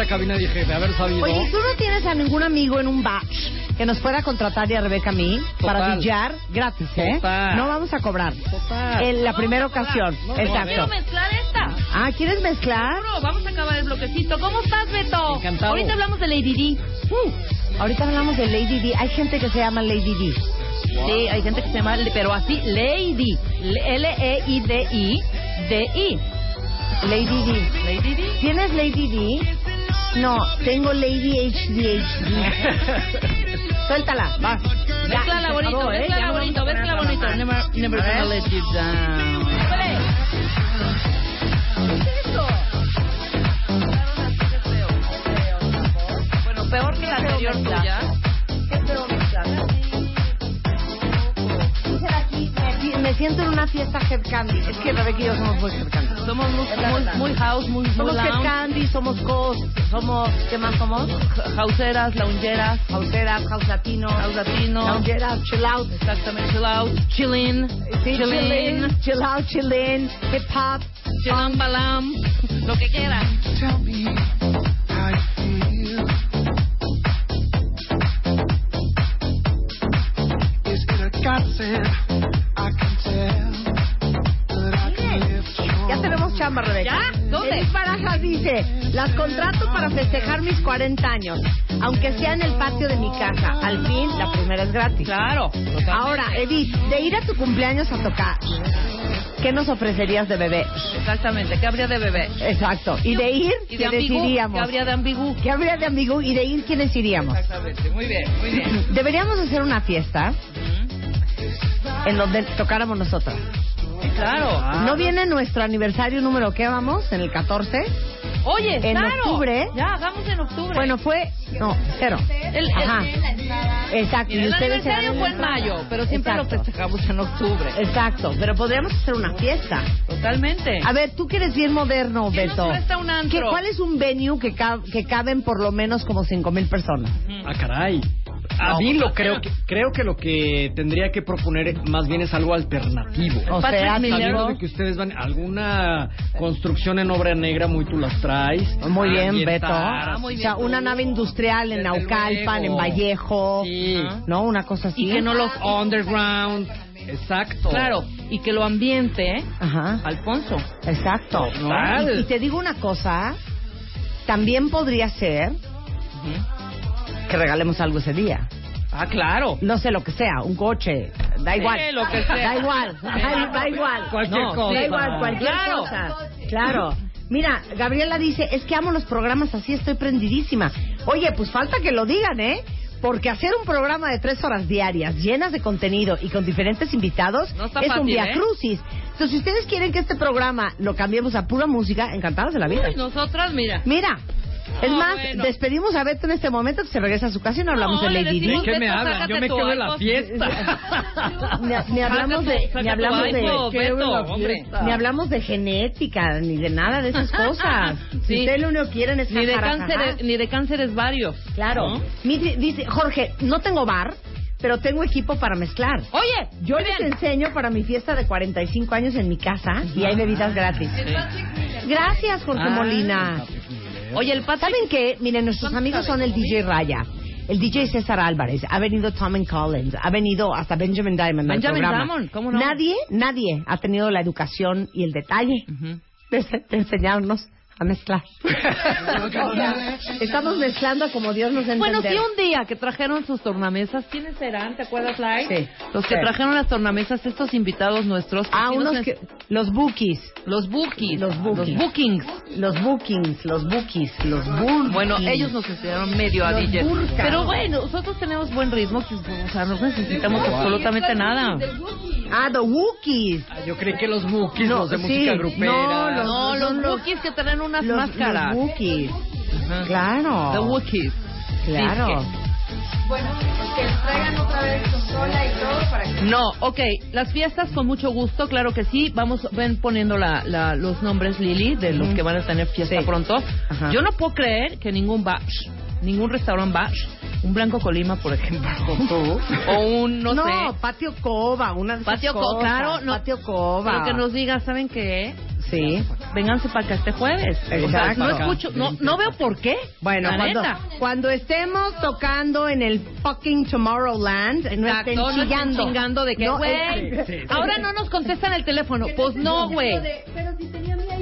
Cabina y dije, de haber sabido. Oye, ¿y ¿tú no tienes a ningún amigo en un batch que nos pueda contratar y a Rebeca a mí para billar gratis, eh? Total. No vamos a cobrar. Total. En la primera ocasión. No, Quiero Exacto. mezclar esta. Ah, ¿quieres mezclar? Seguro, Vamos a acabar el bloquecito. ¿Cómo estás, Beto? Encantado. Ahorita hablamos de Lady D. Uh, ahorita hablamos de Lady D. Hay gente que se llama Lady D. Sí, hay gente que se llama, pero así, Lady. L-E-I-D-I. D-I. Lady D. Lady D. ¿Tienes Lady D? No, tengo Lady HDHD. (laughs) Suéltala, va. Ya, Mezclala bonito, acabó, ¿eh? mezclala no bonito, mezclala bonito. nada Never, gonna let you down. ¿Qué es eso? Bueno, peor que la anterior tuya. ¿Qué mezclar? Siento en una fiesta head candy. Es que Rebeca y yo somos muy head candy. Somos muy, muy, muy house, muy, muy Somos head candy, somos ghost, somos, ¿qué más somos? Houseeras, loungeras. Houseeras, house latino. House latino. Loungeras, chill out. Exactamente, chill out. Chillin. Sí, chillin, chill out, chillin, hip hop. Chilam balam. Lo que quieras. Tell me how you feel. Is it a godsend? Chamba, Rebeca. ¿Ya? ¿Dónde? Elis Barajas dice, las contrato para festejar mis 40 años, aunque sea en el patio de mi casa. Al fin, la primera es gratis. Claro. totalmente. Ahora, Edith, de ir a tu cumpleaños a tocar, ¿qué nos ofrecerías de bebé? Exactamente. ¿Qué habría de bebé? Exacto. Y de ir, Y de ¿quiénes ambigú. iríamos? ¿Qué habría de ambigú? ¿Qué habría de ambigú? Y de ir, ¿quiénes iríamos? Exactamente. Muy bien, muy bien. (clears throat) Deberíamos hacer una fiesta en donde tocáramos nosotras. Sí, claro. ¿No viene nuestro aniversario número qué vamos? ¿En el 14? Oye, En claro. octubre. Ya, hagamos en octubre. Bueno, fue... No, cero. el, el, Ajá. Exacto. Mira, y el aniversario fue en mayo, pero siempre Exacto. lo festejamos en octubre. Exacto, pero podríamos hacer una fiesta. Totalmente. A ver, tú que eres bien moderno, ¿Qué Beto. nos un antro? ¿Qué- ¿Cuál es un venue que, ca- que caben por lo menos como cinco mil personas? Ah, caray. A No, mí pues, lo creo que creo que lo que tendría que proponer más bien es algo alternativo. O Patrick sea, tipo- de que ustedes van alguna construcción en obra negra muy tú las traes. Muy bien, Beto. Ah, muy o sea, una nave industrial en Naucalpan, en. Vallejo, Sí. ¿no? Una cosa así. Y que no los... Underground. Exacto. Claro, y que lo ambiente Ajá, Alfonso. exacto. Total. Y, y te digo una cosa, también podría ser que regalemos algo ese día. Ah, claro. No sé lo que sea, un coche, da igual. Sí, lo que sea. Da igual, da, da igual. Cualquier No, cosa. Da igual, cualquier Claro. cosa. Claro. Mira, Gabriela dice, es que amo los programas así, estoy prendidísima. Oye, pues falta que lo digan, ¿eh? Porque hacer un programa de tres horas diarias, llenas de contenido y con diferentes invitados, No es un via ¿eh? crucis. Entonces, si ustedes quieren que este programa lo cambiemos a pura música, encantados de la vida. Uy, nosotras, mira. Mira, es más, bueno. despedimos a Beto en este momento que se regresa a su casa y no hablamos No, de Lady Di. ¿Qué me hablan? Yo me quedo en la fiesta. (laughs) Ni, ni hablamos de, ni hablamos de, Beto, ni hablamos de genética, ni de nada de esas cosas. (laughs) Si Sí. ustedes lo único quieren es Ni de cánceres, ni de cánceres varios. Claro. ¿no? Mi- dice Jorge, no tengo bar, pero tengo equipo para mezclar. Oye, Yo les bien. enseño para mi fiesta de 45 años en mi casa y hay bebidas gratis. Gracias, Jorge Ah, Molina. Oye, el Patrick... ¿Saben qué? Miren, nuestros amigos son el DJ Raya, el DJ César Álvarez, ha venido Tom and Collins, ha venido hasta Benjamin Diamond Benjamin. Diamond, ¿cómo no? Nadie, nadie ha tenido la educación y el detalle de enseñarnos a mezclar. (laughs) Estamos mezclando como Dios nos entiende. Bueno, sí, un día que trajeron sus tornamesas, ¿quiénes serán? ¿Te acuerdas, Lai? Sí. Los que Sí. trajeron las tornamesas, estos invitados nuestros. Ah, nos unos que... Los bookies. Los bookies. Los bookies. Los bookings. Los bookings, los bookies, los bookings. Bueno, ellos nos enseñaron medio a Los DJ. Pero bueno, nosotros tenemos buen ritmo, que, o sea, no necesitamos absolutamente nada. Ah, the Wookiees. Ah, Yo creí que los bookies, No, los de sí. música grupera. No, los- No, los son los- bookies que traen unas Los, máscaras. los Wookiees. Ajá. Claro. The Wookiees. Claro. Bueno, que traigan otra vez consola y todo para que... No, ok, las fiestas con mucho gusto, claro que sí. Vamos, ven poniendo la, la- los nombres, Lili, de los que van a tener fiesta Sí. pronto. Ajá. Yo no puedo creer que ningún batch ningún restaurante bar, un Blanco Colima, por ejemplo, (laughs) o un, no, No, sé, patio Coba, una de esas patio Co- cosas, claro, no, patio Coba. pero que nos diga, ¿saben qué? Sí. Vénganse para acá este jueves. O sea, Exacto. no escucho, no, no veo por qué. Bueno, la cuando, neta. cuando estemos tocando en el fucking Tomorrowland, no Exacto, estén no estén chillando. chingando de que, No, güey, es- ahora no nos contestan el teléfono. Pues no, güey.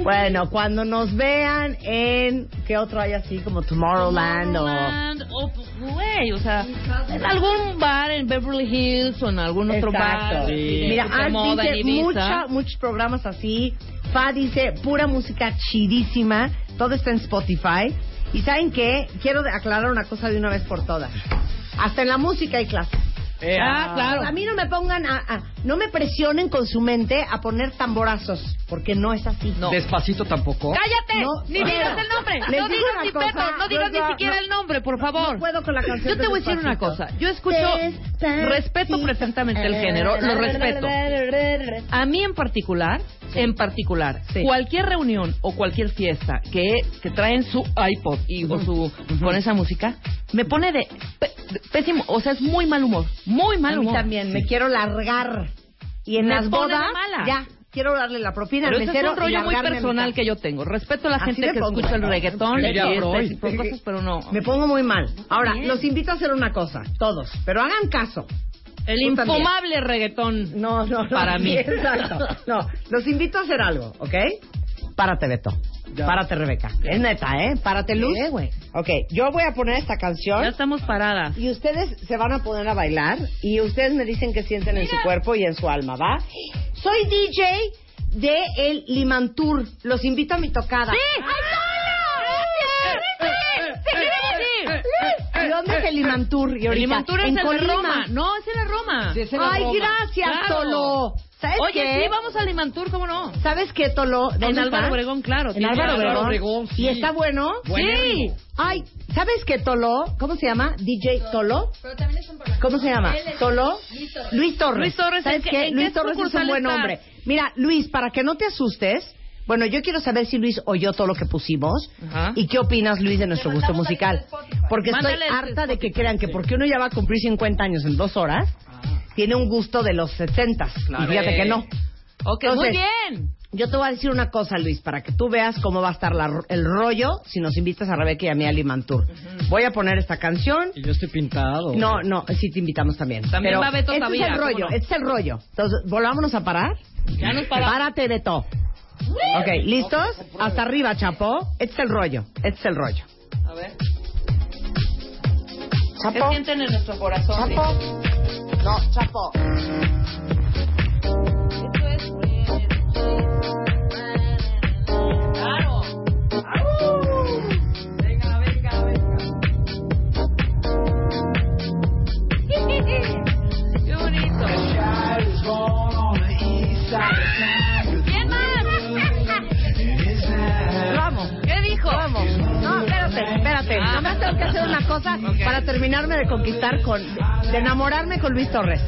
Bueno, cuando nos vean en ¿qué otro hay así como Tomorrowland, Tomorrowland, o, pues, güey, o sea, en algún bar en Beverly Hills o en algún otro Exacto. bar. de Mira, Ibiza. mucha, muchos programas así. Fa dice pura música chidísima. Todo está en Spotify. Y saben qué, quiero aclarar una cosa de una vez por todas. Hasta en la música hay clases. Ah, claro. A mí no me pongan, a, a- no me presionen con su mente a poner tamborazos, porque no es así. Despacito tampoco. ¡Cállate! No, ni no. digas el nombre. Les no digas ni cosa, Peto, no digas no, ni siquiera no. el nombre, por favor. No puedo con la canción Yo te de voy a decir una cosa. Yo escucho, respeto perfectamente el género, lo respeto. A mí en particular, en particular, cualquier reunión o cualquier fiesta que, que traen su iPod y, o su con esa música, me pone de, pe- de pésimo, o sea, es muy mal humor, muy mal A mí humor. también, me quiero largar. Y en Me las bodas, mala. ya, quiero darle la propina Pero al ese es un rollo muy personal que yo tengo. Respeto a la Así gente me que pongo. escucha el reggaetón y este tipo de cosas, pero no. Me pongo muy mal. Ahora, Bien. los invito a hacer una cosa, todos, pero hagan caso. El Tú también. infumable reggaetón. No, no, no. Para mí. (laughs) Exacto. No, los invito a hacer algo, ¿ok? Párate, Beto. Párate, Rebeca. Es neta, ¿eh? Párate, Luz. ¿Qué, güey? Ok, yo voy a poner esta canción. Ya estamos paradas. Y ustedes se van a poner a bailar y ustedes me dicen qué sienten en su cuerpo y en su alma, ¿va? Soy DJ de el Limantur. Los invito a mi tocada. ¡Sí! ¿Y dónde es el Limantur? Y ahorita, El Limantur es en el de Colima. Roma. No, es en la Roma. Ay, gracias, Claro. Tolo. ¿Sabes Oye, qué? sí, vamos al Limantur, ¿cómo no? ¿Sabes qué, Tolo? ¿Dónde En Álvaro? Obregón, claro. En Álvaro Obregón. sí. ¿Y está bueno? Buenérrimo. Sí. Ay, ¿sabes qué, Tolo? ¿Cómo se llama? DJ Tolo. ¿Cómo se llama? ¿Tolo? Luis Torres. Luis Torres, ¿Sabes ¿en qué- Luis Torres es un buen hombre. Mira, Luis, para que no te asustes, bueno, yo quiero saber si Luis oyó todo lo que pusimos Ajá. y qué opinas, Luis, de nuestro gusto musical. Porque estoy Mándale harta de que crean que porque uno ya va a cumplir 50 años en dos horas, tiene un gusto de los 70. Y fíjate que no. Ok, Entonces, muy bien. Yo te voy a decir una cosa, Luis, para que tú veas cómo va a estar la- el rollo si nos invitas a Rebeca y a mí a Limantur. Voy a poner esta canción. Y yo estoy pintado. No, no, sí te invitamos también. También Pero va Beto este Tavira, es el ¿cómo rollo, no? este es el rollo. Entonces, volvámonos a parar. Ya nos paramos. Párate, Beto. Ok, ¿listos? Hasta arriba, Chapo. Este es el rollo, este es el rollo. A ver. Chapo. ¿Qué sienten en nuestro corazón? Chapo. No, Chapo. Esto es... Claro. Venga, venga, venga. Qué bonito. ¿Quién más? (laughs) Vamos. ¿Qué dijo? Vamos. Espérate. Ah. Nomás tengo que hacer una cosa para terminarme de conquistar con... De enamorarme con Luis Torres.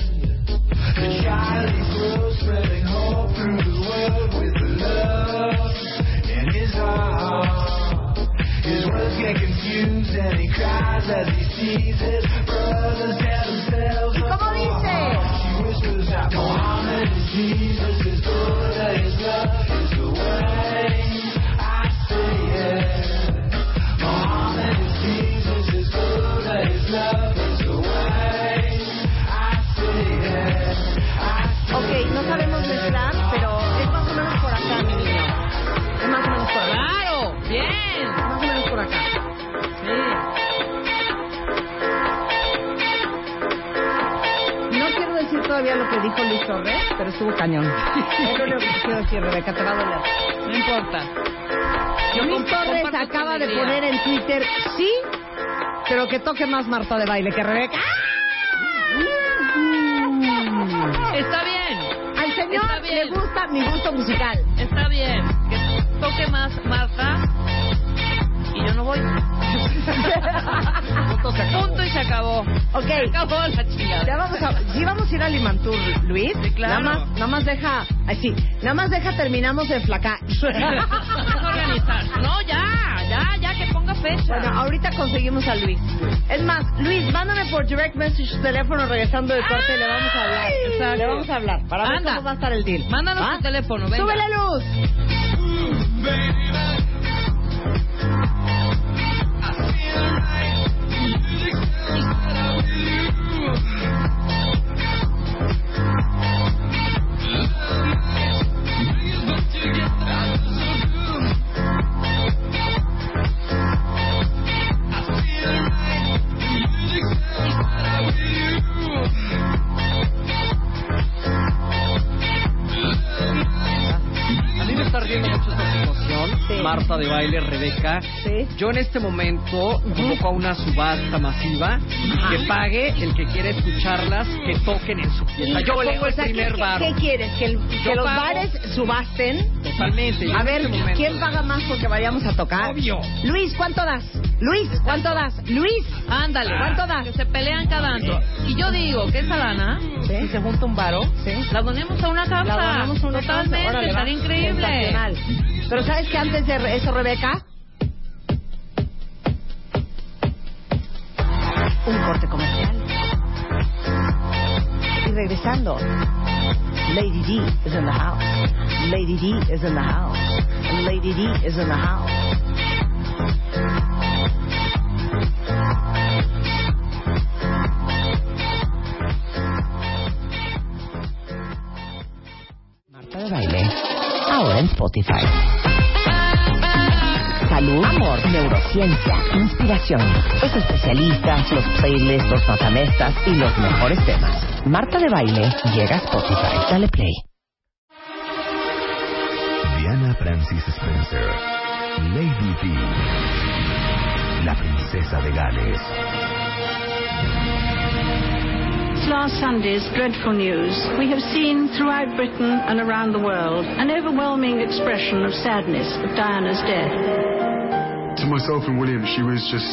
¿Y cómo dice? Estuvo cañón. Es lo único que quiero decir, Rebeca, te va a doler. No importa. Yo Luis Torres acaba de poner en Twitter, sí, pero que toque más Marta de baile que Rebeca. Está bien. Al señor Está bien. le gusta mi gusto musical. Está bien. Que toque más Marta. Y yo no voy. Punto y se acabó. Ok. Se acabó la chingada. Ya vamos a, sí vamos a ir a Limantur, Luis. claro. Nada más, nada más deja, así, nada más deja terminamos de flacar. Organizar. No, ya, ya, ya, que ponga fecha. Bueno, ahorita conseguimos a Luis. Es más, Luis, mándame por direct message su teléfono regresando de corte y le vamos a hablar. Exacto. Le vamos a hablar para ver Anda. cómo va a estar el deal. Mándanos ¿Va? tu teléfono, venga. ¡Sube la luz! De baile, Rebeca. Yo en este momento convoco a una subasta masiva que pague el que quiere escucharlas, que toquen en su fiesta. Yo pongo el o sea, primer ¿qué, bar. ¿Qué quieres? ¿Que, el- que los pago. bares subasten? Totalmente. A ver, este ¿quién paga más porque vayamos a tocar? Obvio. Luis, ¿cuánto das? Luis, ¿cuánto das? Luis, Ándale. ¿cuánto das? Que se pelean cada antro. Y yo digo que esa lana, si se junta un varo, la donemos a una causa. La donamos a una causa. Totalmente, Órale, estaría increíble. Pero ¿sabes que antes de eso, Rebeca? Un corte comercial. Y regresando, Lady D is in the house. Lady D is in the house. Lady D is in the house. Ahora en Spotify. Salud, amor, neurociencia, inspiración. Los especialistas, los playlists, los matamestas y los mejores temas. Marta de baile llega a Spotify. Dale play. Diana Francis Spencer, Lady D, la princesa de Gales. Since last Sunday's dreadful news, we have seen throughout Britain and around the world an overwhelming expression of sadness at Diana's death. To myself and William, she was just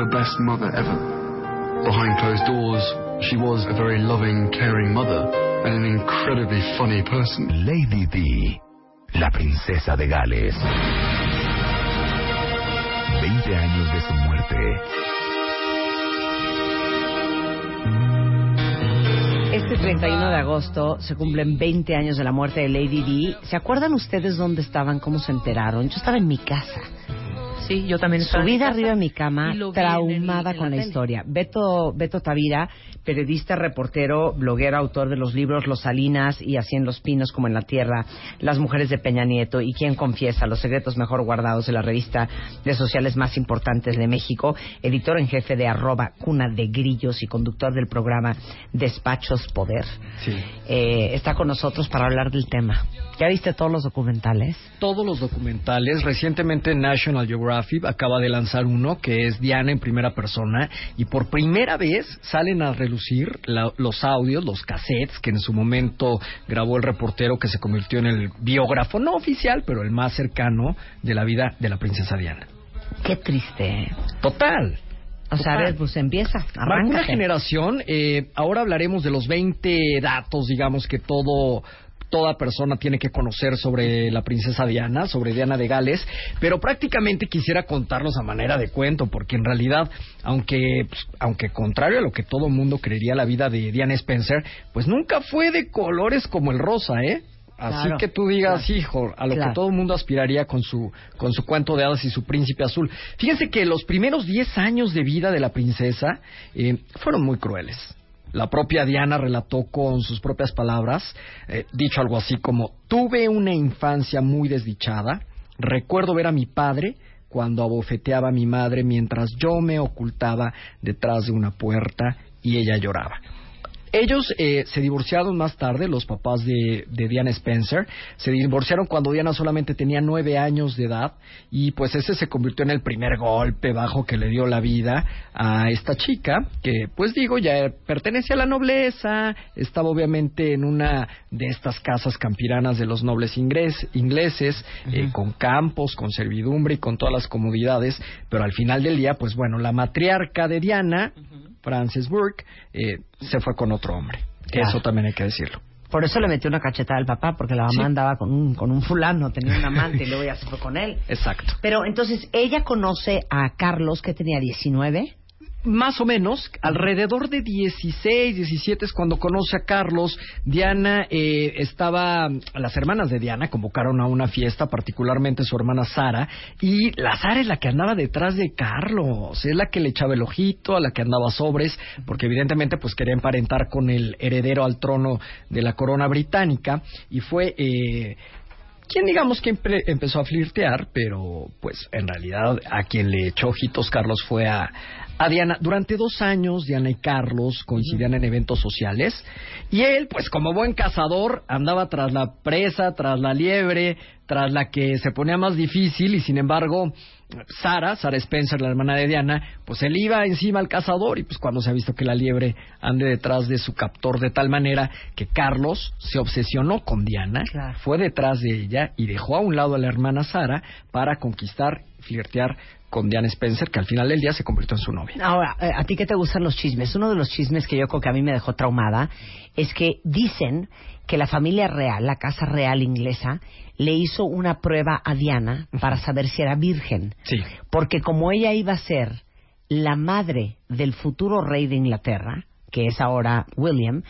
the best mother ever. Behind closed doors, she was a very loving, caring mother and an incredibly funny person. Lady D, la princesa de Gales. 20 años de su muerte. 31 de agosto se cumplen 20 años de la muerte de Lady Di. ¿Se acuerdan ustedes dónde estaban, cómo se enteraron? Yo estaba en mi casa. Sí, yo también estaba Subida arriba de mi cama, en el- traumada en con la historia. Beto, Beto Tavira, periodista, reportero, bloguero, autor de los libros Los Salinas y Así en los Pinos como en la Tierra, Las Mujeres de Peña Nieto y Quién Confiesa, Los Secretos Mejor Guardados de la revista de sociales más importantes de México, editor en jefe de arroba Cuna de Grillos y conductor del programa Despachos Poder. Sí. Eh, está con nosotros para hablar del tema. ¿Ya viste todos los documentales? todos los documentales. Recientemente National Geographic acaba de lanzar uno que es Diana en primera persona y por primera vez salen a relucir la- los audios, los cassettes que en su momento grabó el reportero que se convirtió en el biógrafo, no oficial, pero el más cercano de la vida de la princesa Diana. Qué triste. Total. O sea, a ver, pues empieza, Marca una arráncate. generación. eh, ahora hablaremos de los 20 datos, digamos, que todo toda persona tiene que conocer sobre la princesa Diana, sobre Diana de Gales, pero prácticamente quisiera contarlos a manera de cuento, porque en realidad, aunque, pues, aunque contrario a lo que todo mundo creería la vida de Diana Spencer, pues nunca fue de colores como el rosa, ¿eh? Así Claro, que tú digas, claro. hijo, a lo Claro. que todo el mundo aspiraría con su, con su cuento de hadas y su príncipe azul. Fíjense que los primeros 10 años de vida de la princesa eh, fueron muy crueles. La propia Diana relató con sus propias palabras, eh, dicho algo así como, tuve una infancia muy desdichada, recuerdo ver a mi padre cuando abofeteaba a mi madre mientras yo me ocultaba detrás de una puerta y ella lloraba. Ellos eh, se divorciaron más tarde, los papás de, de Diana Spencer. Se divorciaron cuando Diana solamente tenía nueve años de edad y pues ese se convirtió en el primer golpe bajo que le dio la vida a esta chica que pues digo ya pertenece a la nobleza, estaba obviamente en una de estas casas campiranas de los nobles ingres- ingleses eh, con campos, con servidumbre y con todas las comodidades, pero al final del día pues bueno, la matriarca de Diana Frances Burke, eh, se fue con otro hombre. Claro. Eso también hay que decirlo. Por eso le metió una cachetada al papá, porque la mamá Sí. andaba con un, con un fulano, tenía un amante y (laughs) luego ya se fue con él. Exacto. Pero entonces ella conoce a Carlos, que tenía 19. Más o menos, alrededor de 16, 17 es cuando conoce a Carlos. Diana eh, estaba, las hermanas de Diana convocaron a una fiesta, particularmente su hermana Sara, y la Sara es la que andaba detrás de Carlos, es la que le echaba el ojito, a la que andaba sobres, porque evidentemente pues quería emparentar con el heredero al trono de la corona británica, y fue... Eh, quien digamos que empe- empezó a flirtear, pero pues en realidad a quien le echó ojitos Carlos fue a, a Diana. Durante dos años Diana y Carlos coincidían en eventos sociales y él, pues como buen cazador, andaba tras la presa, tras la liebre, tras la que se ponía más difícil y sin embargo Sara, Sara Spencer, la hermana de Diana, pues él iba encima al cazador y pues cuando se ha visto que la liebre ande detrás de su captor de tal manera que Carlos se obsesionó con Diana, fue detrás de ella y dejó a un lado a la hermana Sara para conquistar, flirtear con Diana Spencer, que al final del día se convirtió en su novia. Ahora, eh, ¿a ti qué te gustan los chismes? Uno de los chismes que yo creo que a mí me dejó traumada es que dicen que la familia real, la casa real inglesa, le hizo una prueba a Diana para saber si era virgen. Sí. Porque como ella iba a ser la madre del futuro rey de Inglaterra, que es ahora William,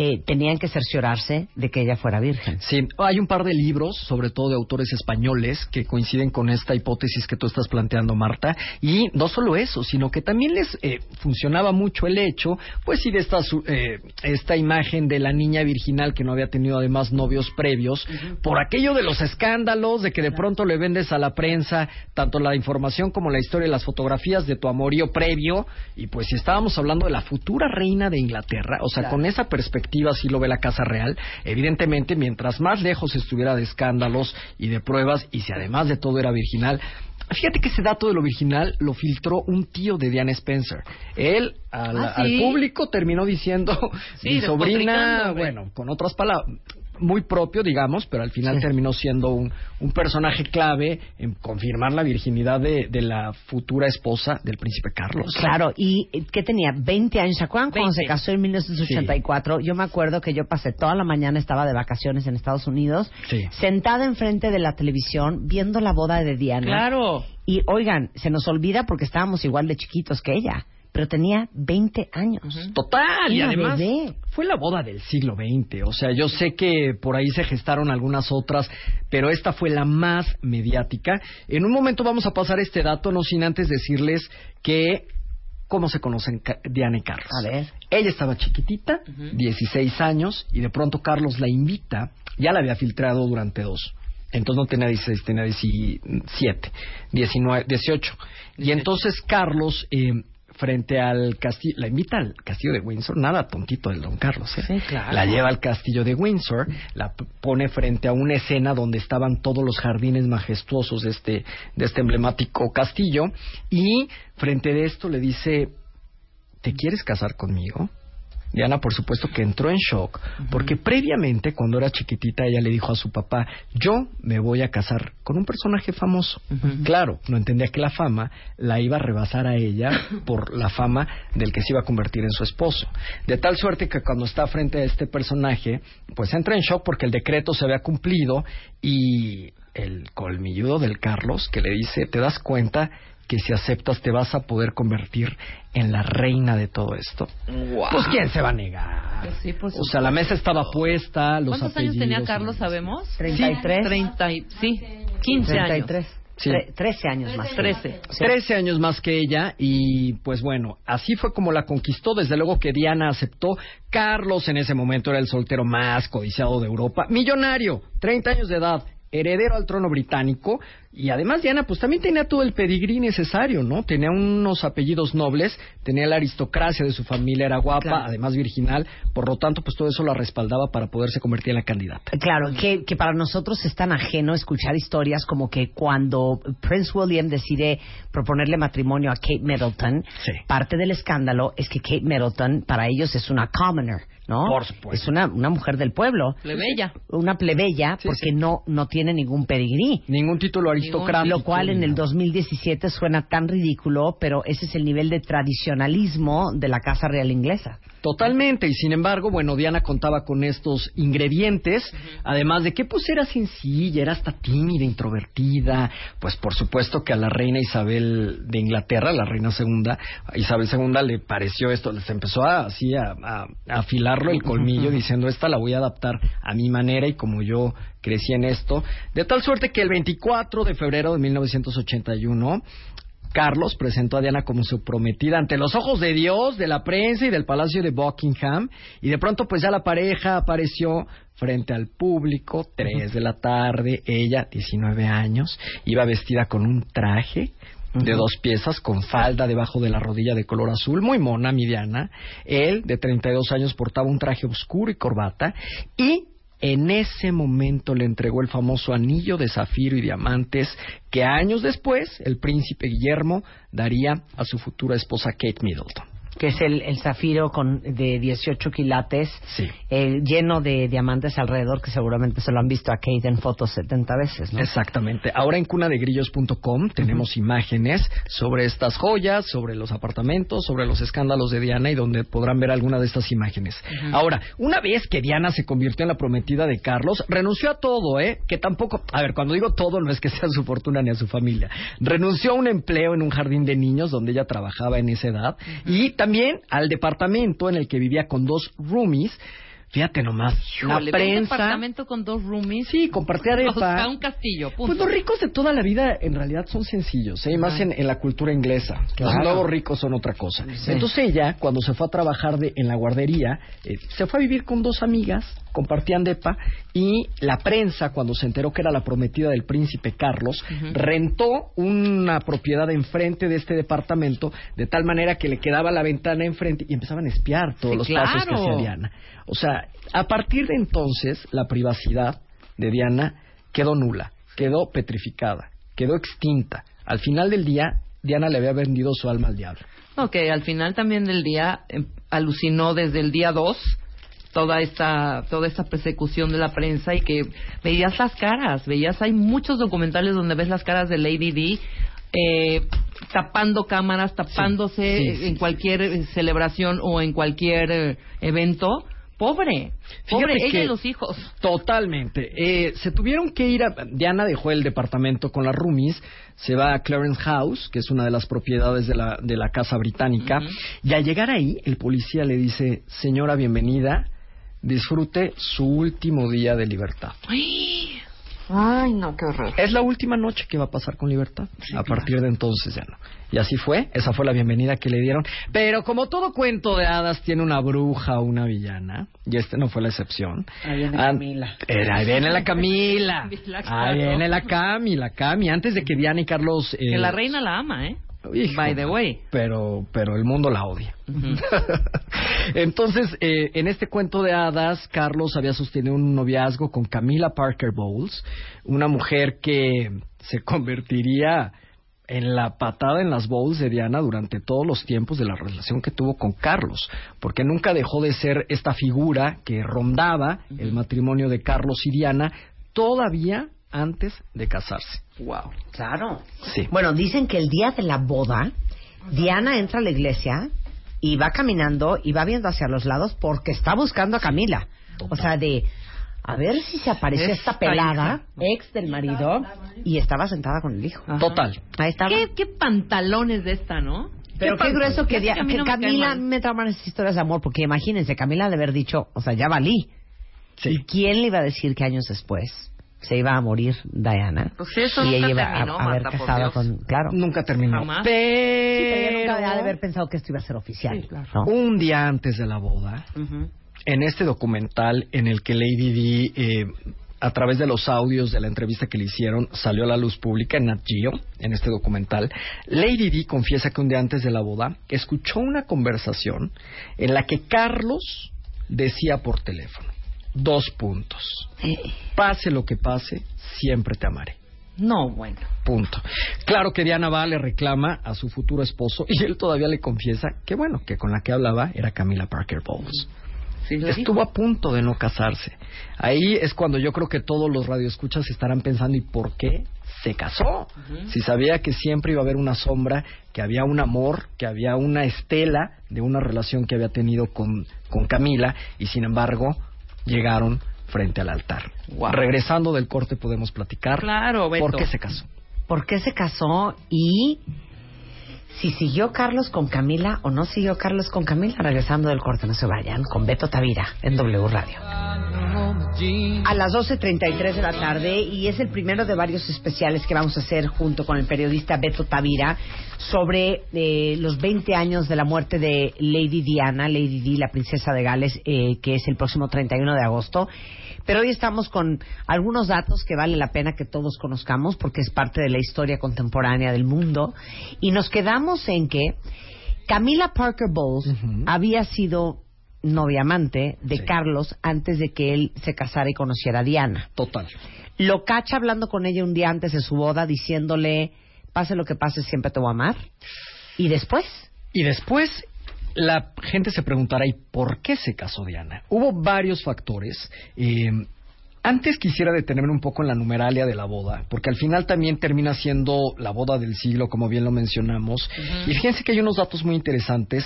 eh, tenían que cerciorarse de que ella fuera virgen. Sí, hay un par de libros, sobre todo de autores españoles, que coinciden con esta hipótesis que tú estás planteando, Marta. Y no solo eso, sino que también les eh, funcionaba mucho el hecho, pues sí, de esta, su- eh, esta imagen de la niña virginal que no había tenido además novios previos, por aquello de los escándalos, de que de pronto le vendes a la prensa tanto la información como la historia y las fotografías de tu amorío previo. Y pues si estábamos hablando de la futura reina de Inglaterra, o sea, Claro. con esa perspectiva así lo ve la Casa Real. Evidentemente, mientras más lejos estuviera de escándalos y de pruebas, y si además de todo era virginal, Fíjate que ese dato de lo virginal lo filtró un tío de Diana Spencer. Él al, Ah, al ¿sí? público terminó diciendo, Sí, mi sobrina, bueno, con otras palabras, muy propio, digamos, pero al final terminó siendo un, un personaje clave en confirmar la virginidad de, de la futura esposa del príncipe Carlos. Claro, y eh, ¿qué tenía? 20 años. ¿Se acuerdan cuando 20. se casó en 1984? Yo me acuerdo que yo pasé toda la mañana, estaba de vacaciones en Estados Unidos, Sí. sentada enfrente de la televisión viendo la boda de Diana. Claro. Y oigan, se nos olvida porque estábamos igual de chiquitos que ella, pero tenía 20 años. Total, y además bebé. fue la boda del siglo XX. O sea, yo sé que por ahí se gestaron algunas otras, pero esta fue la más mediática. En un momento vamos a pasar este dato, no sin antes decirles que cómo se conocen Diana y Carlos. A ver. Ella estaba chiquitita, 16 años, y de pronto Carlos la invita, ya la había filtrado durante dos. Entonces no tenía 16, tenía 17, 19, 18. Y entonces Carlos, eh, frente al castillo, la invita al castillo de Windsor, nada tontito del don Carlos, ¿eh? Sí, claro. La lleva al castillo de Windsor, la pone frente a una escena donde estaban todos los jardines majestuosos de este, de este emblemático castillo, y frente de esto le dice, ¿te quieres casar conmigo? Diana, por supuesto, que entró en shock, porque previamente, cuando era chiquitita, ella le dijo a su papá, yo me voy a casar con un personaje famoso. Claro, no entendía que la fama la iba a rebasar a ella (coughs) por la fama del que se iba a convertir en su esposo. De tal suerte que cuando está frente a este personaje, pues entra en shock porque el decreto se había cumplido y el colmilludo del Carlos que le dice, ¿te das cuenta que si aceptas te vas a poder convertir en la reina de todo esto? Pues quién se va a negar. Pues sí, O sea, la mesa estaba puesta, los ¿Cuántos años tenía Carlos, sabemos? 33. Sí, 30 y- sí, 15 años. 33. Sí. Tre- 13 años más. 13. Trece años más que ella y pues bueno, así fue como la conquistó. Desde luego que Diana aceptó. Carlos en ese momento era el soltero más codiciado de Europa. Millonario, 30 años de edad, heredero al trono británico. Y además Diana pues también tenía todo el pedigrí necesario, ¿no? Tenía unos apellidos nobles, tenía la aristocracia de su familia, era guapa, Claro. además virginal. Por lo tanto pues todo eso la respaldaba para poderse convertir en la candidata. Claro, que, que para nosotros es tan ajeno escuchar historias como que cuando Prince William decide proponerle matrimonio a Kate Middleton, Sí. parte del escándalo es que Kate Middleton para ellos es una commoner, ¿no? Por supuesto. Es una, una mujer del pueblo. Plebeya. Una plebeya Sí, porque sí. no no tiene ningún pedigrí. Ningún título aristocrático. Lo cual en el 2017 suena tan ridículo, pero ese es el nivel de tradicionalismo de la Casa Real Inglesa. Totalmente, y sin embargo, bueno, Diana contaba con estos ingredientes, además de que pues era sencilla, era hasta tímida, introvertida, pues por supuesto que a la reina Isabel de Inglaterra, la reina segunda, Isabel segunda le pareció esto, les empezó a, así a, a- a afilarlo el (laughs) colmillo diciendo esta la voy a adaptar a mi manera y como yo crecí en esto, de tal suerte que el 24 de febrero de 1981 Carlos presentó a Diana como su prometida ante los ojos de Dios, de la prensa y del Palacio de Buckingham. Y de pronto, pues ya la pareja apareció frente al público, tres de la tarde. Ella, 19 años, iba vestida con un traje de dos piezas con falda debajo de la rodilla de color azul, muy mona, mi Diana. Él, de 32 años, portaba un traje oscuro y corbata. Y en ese momento le entregó el famoso anillo de zafiro y diamantes que años después el príncipe Guillermo daría a su futura esposa Kate Middleton. Que es el, el zafiro con, de 18 quilates, eh, lleno de diamantes alrededor, que seguramente se lo han visto a Kate en fotos 70 veces, ¿no? Exactamente. Ahora en cunadegrillos.com tenemos imágenes sobre estas joyas, sobre los apartamentos, sobre los escándalos de Diana y donde podrán ver alguna de estas imágenes. Ahora, una vez que Diana se convirtió en la prometida de Carlos, renunció a todo, ¿eh? Que tampoco, a ver, cuando digo todo no es que sea su fortuna ni a su familia. Renunció a un empleo en un jardín de niños donde ella trabajaba en esa edad y también al departamento en el que vivía con dos roomies. Fíjate nomás, la Híjole, un prensa departamento con dos roomies. Sí, compartía depa. O sea, un castillo, punto. Pues los ricos de toda la vida en realidad son sencillos, ¿eh? Y más Ajá. en, en la cultura inglesa. Claro. Los nuevos ricos son otra cosa. Sí. Entonces ella, cuando se fue a trabajar de, en la guardería, eh, se fue a vivir con dos amigas, compartían depa, y la prensa, cuando se enteró que era la prometida del príncipe Carlos, rentó una propiedad enfrente de este departamento, de tal manera que le quedaba la ventana enfrente y empezaban a espiar todos Sí, los pasos que hacía Diana. O sea, a partir de entonces, la privacidad de Diana quedó nula, quedó petrificada, quedó extinta. Al final del día, Diana le había vendido su alma al diablo. Que al final también del día eh, alucinó desde el día 2 toda esta toda esta persecución de la prensa y que veías las caras, veías hay muchos documentales donde ves las caras de Lady Di eh, tapando cámaras, tapándose sí, sí, en cualquier eh, celebración o en cualquier eh, evento. Pobre, pobre Fíjate ella y los hijos. Totalmente. Eh, se tuvieron que ir a... Diana dejó el departamento con las roomies, se va a Clarence House, que es una de las propiedades de la, de la casa británica, y al llegar ahí, el policía le dice, señora, bienvenida, disfrute su último día de libertad. Ay, no, qué horror. Es la última noche que va a pasar con libertad. a partir de entonces ya no. Y así fue, esa fue la bienvenida que le dieron. Pero como todo cuento de hadas tiene una bruja o una villana, y este no fue la excepción. Ahí viene An- Camila. Era, ahí viene la Camila. (laughs) Ahí viene la Cami, la Cami. Antes de que Diana y Carlos... eh, Que la reina la ama, ¿eh? Hijo, By the way. Pero, pero el mundo la odia. (laughs) Entonces, eh, en este cuento de hadas, Carlos había sostenido un noviazgo con Camila Parker Bowles, una mujer que se convertiría en la patada en las bowls de Diana durante todos los tiempos de la relación que tuvo con Carlos, porque nunca dejó de ser esta figura que rondaba el matrimonio de Carlos y Diana todavía antes de casarse. Wow. Claro. Sí. Bueno, dicen que el día de la boda, Diana entra a la iglesia y va caminando y va viendo hacia los lados porque está buscando a Camila. O sea, de a ver si se apareció Esta esta pelada, ex del marido, y estaba sentada con el hijo. Total. Ahí estaba. ¿Qué, qué pantalones de esta, ¿no? Pero qué grueso que, que no me Camila mal. me trauman esas historias de amor, porque imagínense, Camila de haber dicho, o sea, ya valí. ¿Y quién le iba a decir que años después se iba a morir Diana? Pues eso y nunca ella iba terminó, a, a haber Marta, casado con... Claro. Nunca terminó. Jamás. Sí, pero ella nunca ha de haber pensado que esto iba a ser oficial. ¿no? Un día antes de la boda, en este documental en el que Lady Di, eh, a través de los audios de la entrevista que le hicieron, salió a la luz pública en Nat Geo, en este documental, Lady Di confiesa que un día antes de la boda escuchó una conversación en la que Carlos decía por teléfono, dos puntos, pase lo que pase, siempre te amaré. No, bueno. Punto. Claro que Diana va, le reclama a su futuro esposo y él todavía le confiesa que bueno, que con la que hablaba era Camila Parker Bowles. Estuvo a punto de no casarse. Ahí es cuando yo creo que todos los radioescuchas estarán pensando ¿y por qué se casó. Si sabía que siempre iba a haber una sombra, que había un amor, que había una estela de una relación que había tenido con, con Camila, y sin embargo llegaron frente al altar. Regresando del corte podemos platicar Claro, Beto. por qué se casó. ¿Por qué se casó y si siguió Carlos con Camila o no siguió Carlos con Camila? Regresando del corte, no se vayan, con Beto Tavira en W Radio. A las 12.33 de la tarde y es el primero de varios especiales que vamos a hacer junto con el periodista Beto Tavira sobre eh, los 20 años de la muerte de Lady Diana, Lady Di, la princesa de Gales, eh, que es el próximo 31 de agosto. Pero hoy estamos con algunos datos que vale la pena que todos conozcamos porque es parte de la historia contemporánea del mundo. Y nos quedamos en que Camila Parker Bowles había sido novia amante de Carlos antes de que él se casara y conociera a Diana. Total. Lo cacha hablando con ella un día antes de su boda diciéndole, pase lo que pase, siempre te voy a amar. Y después, Y después la gente se preguntará, ¿y por qué se casó Diana? Hubo varios factores. Eh, antes quisiera detenerme un poco en la numeralia de la boda, porque al final también termina siendo la boda del siglo, como bien lo mencionamos. Y fíjense que hay unos datos muy interesantes,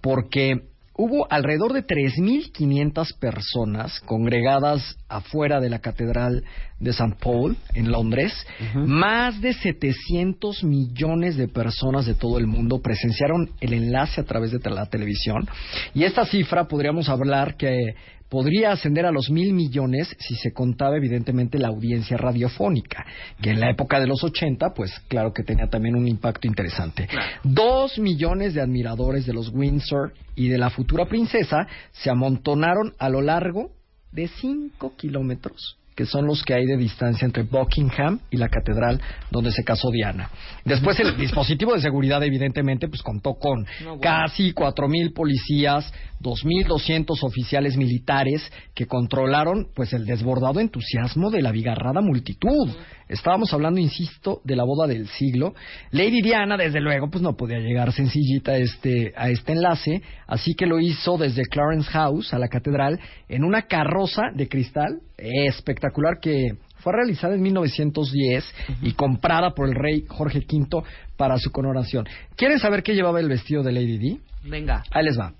porque hubo alrededor de 3.500 personas congregadas afuera de la Catedral de St. Paul, en Londres. Más de 700 millones de personas de todo el mundo presenciaron el enlace a través de la televisión. Y esta cifra podríamos hablar que podría ascender a los mil millones si se contaba evidentemente la audiencia radiofónica, que en la época de los 80, pues claro que tenía también un impacto interesante. Dos millones de admiradores de los Windsor y de la futura princesa se amontonaron a lo largo de cinco kilómetros que son los que hay de distancia entre Buckingham y la catedral donde se casó Diana. Después el (laughs) dispositivo de seguridad evidentemente pues contó con casi 4.000 policías, 2.200 oficiales militares que controlaron pues el desbordado entusiasmo de la bigarrada multitud. Estábamos hablando, insisto, de la boda del siglo. Lady Diana, desde luego, pues no podía llegar sencillita a este, a este enlace, así que lo hizo desde Clarence House a la catedral en una carroza de cristal espectacular que fue realizada en 1910 y comprada por el rey Jorge V para su coronación. ¿Quieren saber qué llevaba el vestido de Lady Di? Venga. Ahí les va.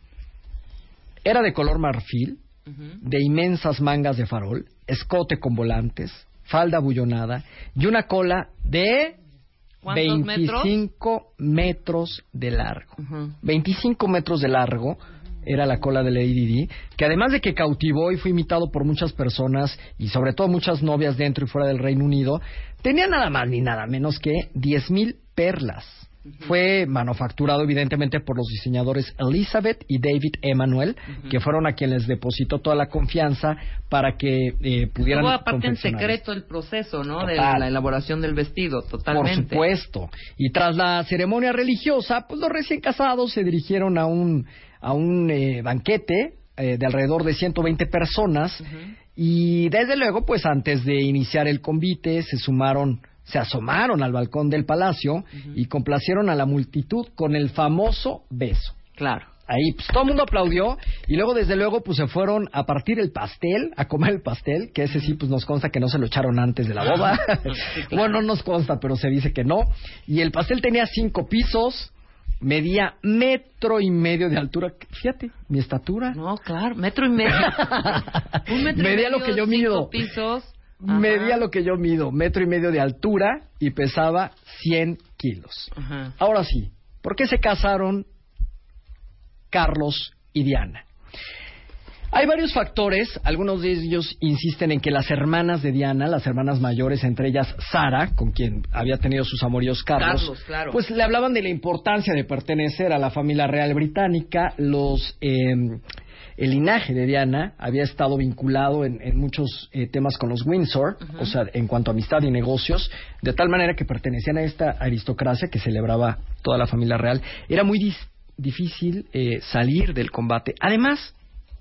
Era de color marfil, de inmensas mangas de farol, escote con volantes, falda bullonada y una cola de ¿Cuántos 25 metros de largo. 25 metros de largo era la cola de Lady Di, que además de que cautivó y fue imitado por muchas personas y sobre todo muchas novias dentro y fuera del Reino Unido, tenía nada más ni nada menos que 10.000 perlas. Fue manufacturado evidentemente por los diseñadores Elizabeth y David Emanuel, que fueron a quienes depositó toda la confianza para que eh, pudieran Estuvo aparte en secreto el proceso, ¿no? De Total. la elaboración del vestido, totalmente. por supuesto. Y tras la ceremonia religiosa, pues los recién casados se dirigieron a un, a un eh, banquete eh, de alrededor de 120 personas y desde luego, pues antes de iniciar el convite, se sumaron, se asomaron al balcón del palacio y complacieron a la multitud con el famoso beso. Claro. Ahí pues, todo el mundo aplaudió y luego desde luego pues se fueron a partir el pastel, a comer el pastel, que ese sí pues nos consta que no se lo echaron antes de la boda. (laughs) bueno, no nos consta, pero se dice que no. Y el pastel tenía cinco pisos, medía metro y medio de altura. Fíjate, mi estatura. No, claro, metro y medio. (laughs) Un metro y Medía medio, lo que yo mido. pisos. Ajá. Medía lo que yo mido, metro y medio de altura y pesaba 100 kilos. Ajá. Ahora sí, ¿por qué se casaron Carlos y Diana? Hay varios factores, algunos de ellos insisten en que las hermanas de Diana, las hermanas mayores, entre ellas Sara, con quien había tenido sus amoríos Carlos, Carlos, claro. pues le hablaban de la importancia de pertenecer a la familia real británica, los eh, el linaje de Diana había estado vinculado en, en muchos eh, temas con los Windsor, o sea, en cuanto a amistad y negocios, de tal manera que pertenecían a esta aristocracia que celebraba toda la familia real. Era muy difícil eh, salir del combate. Además,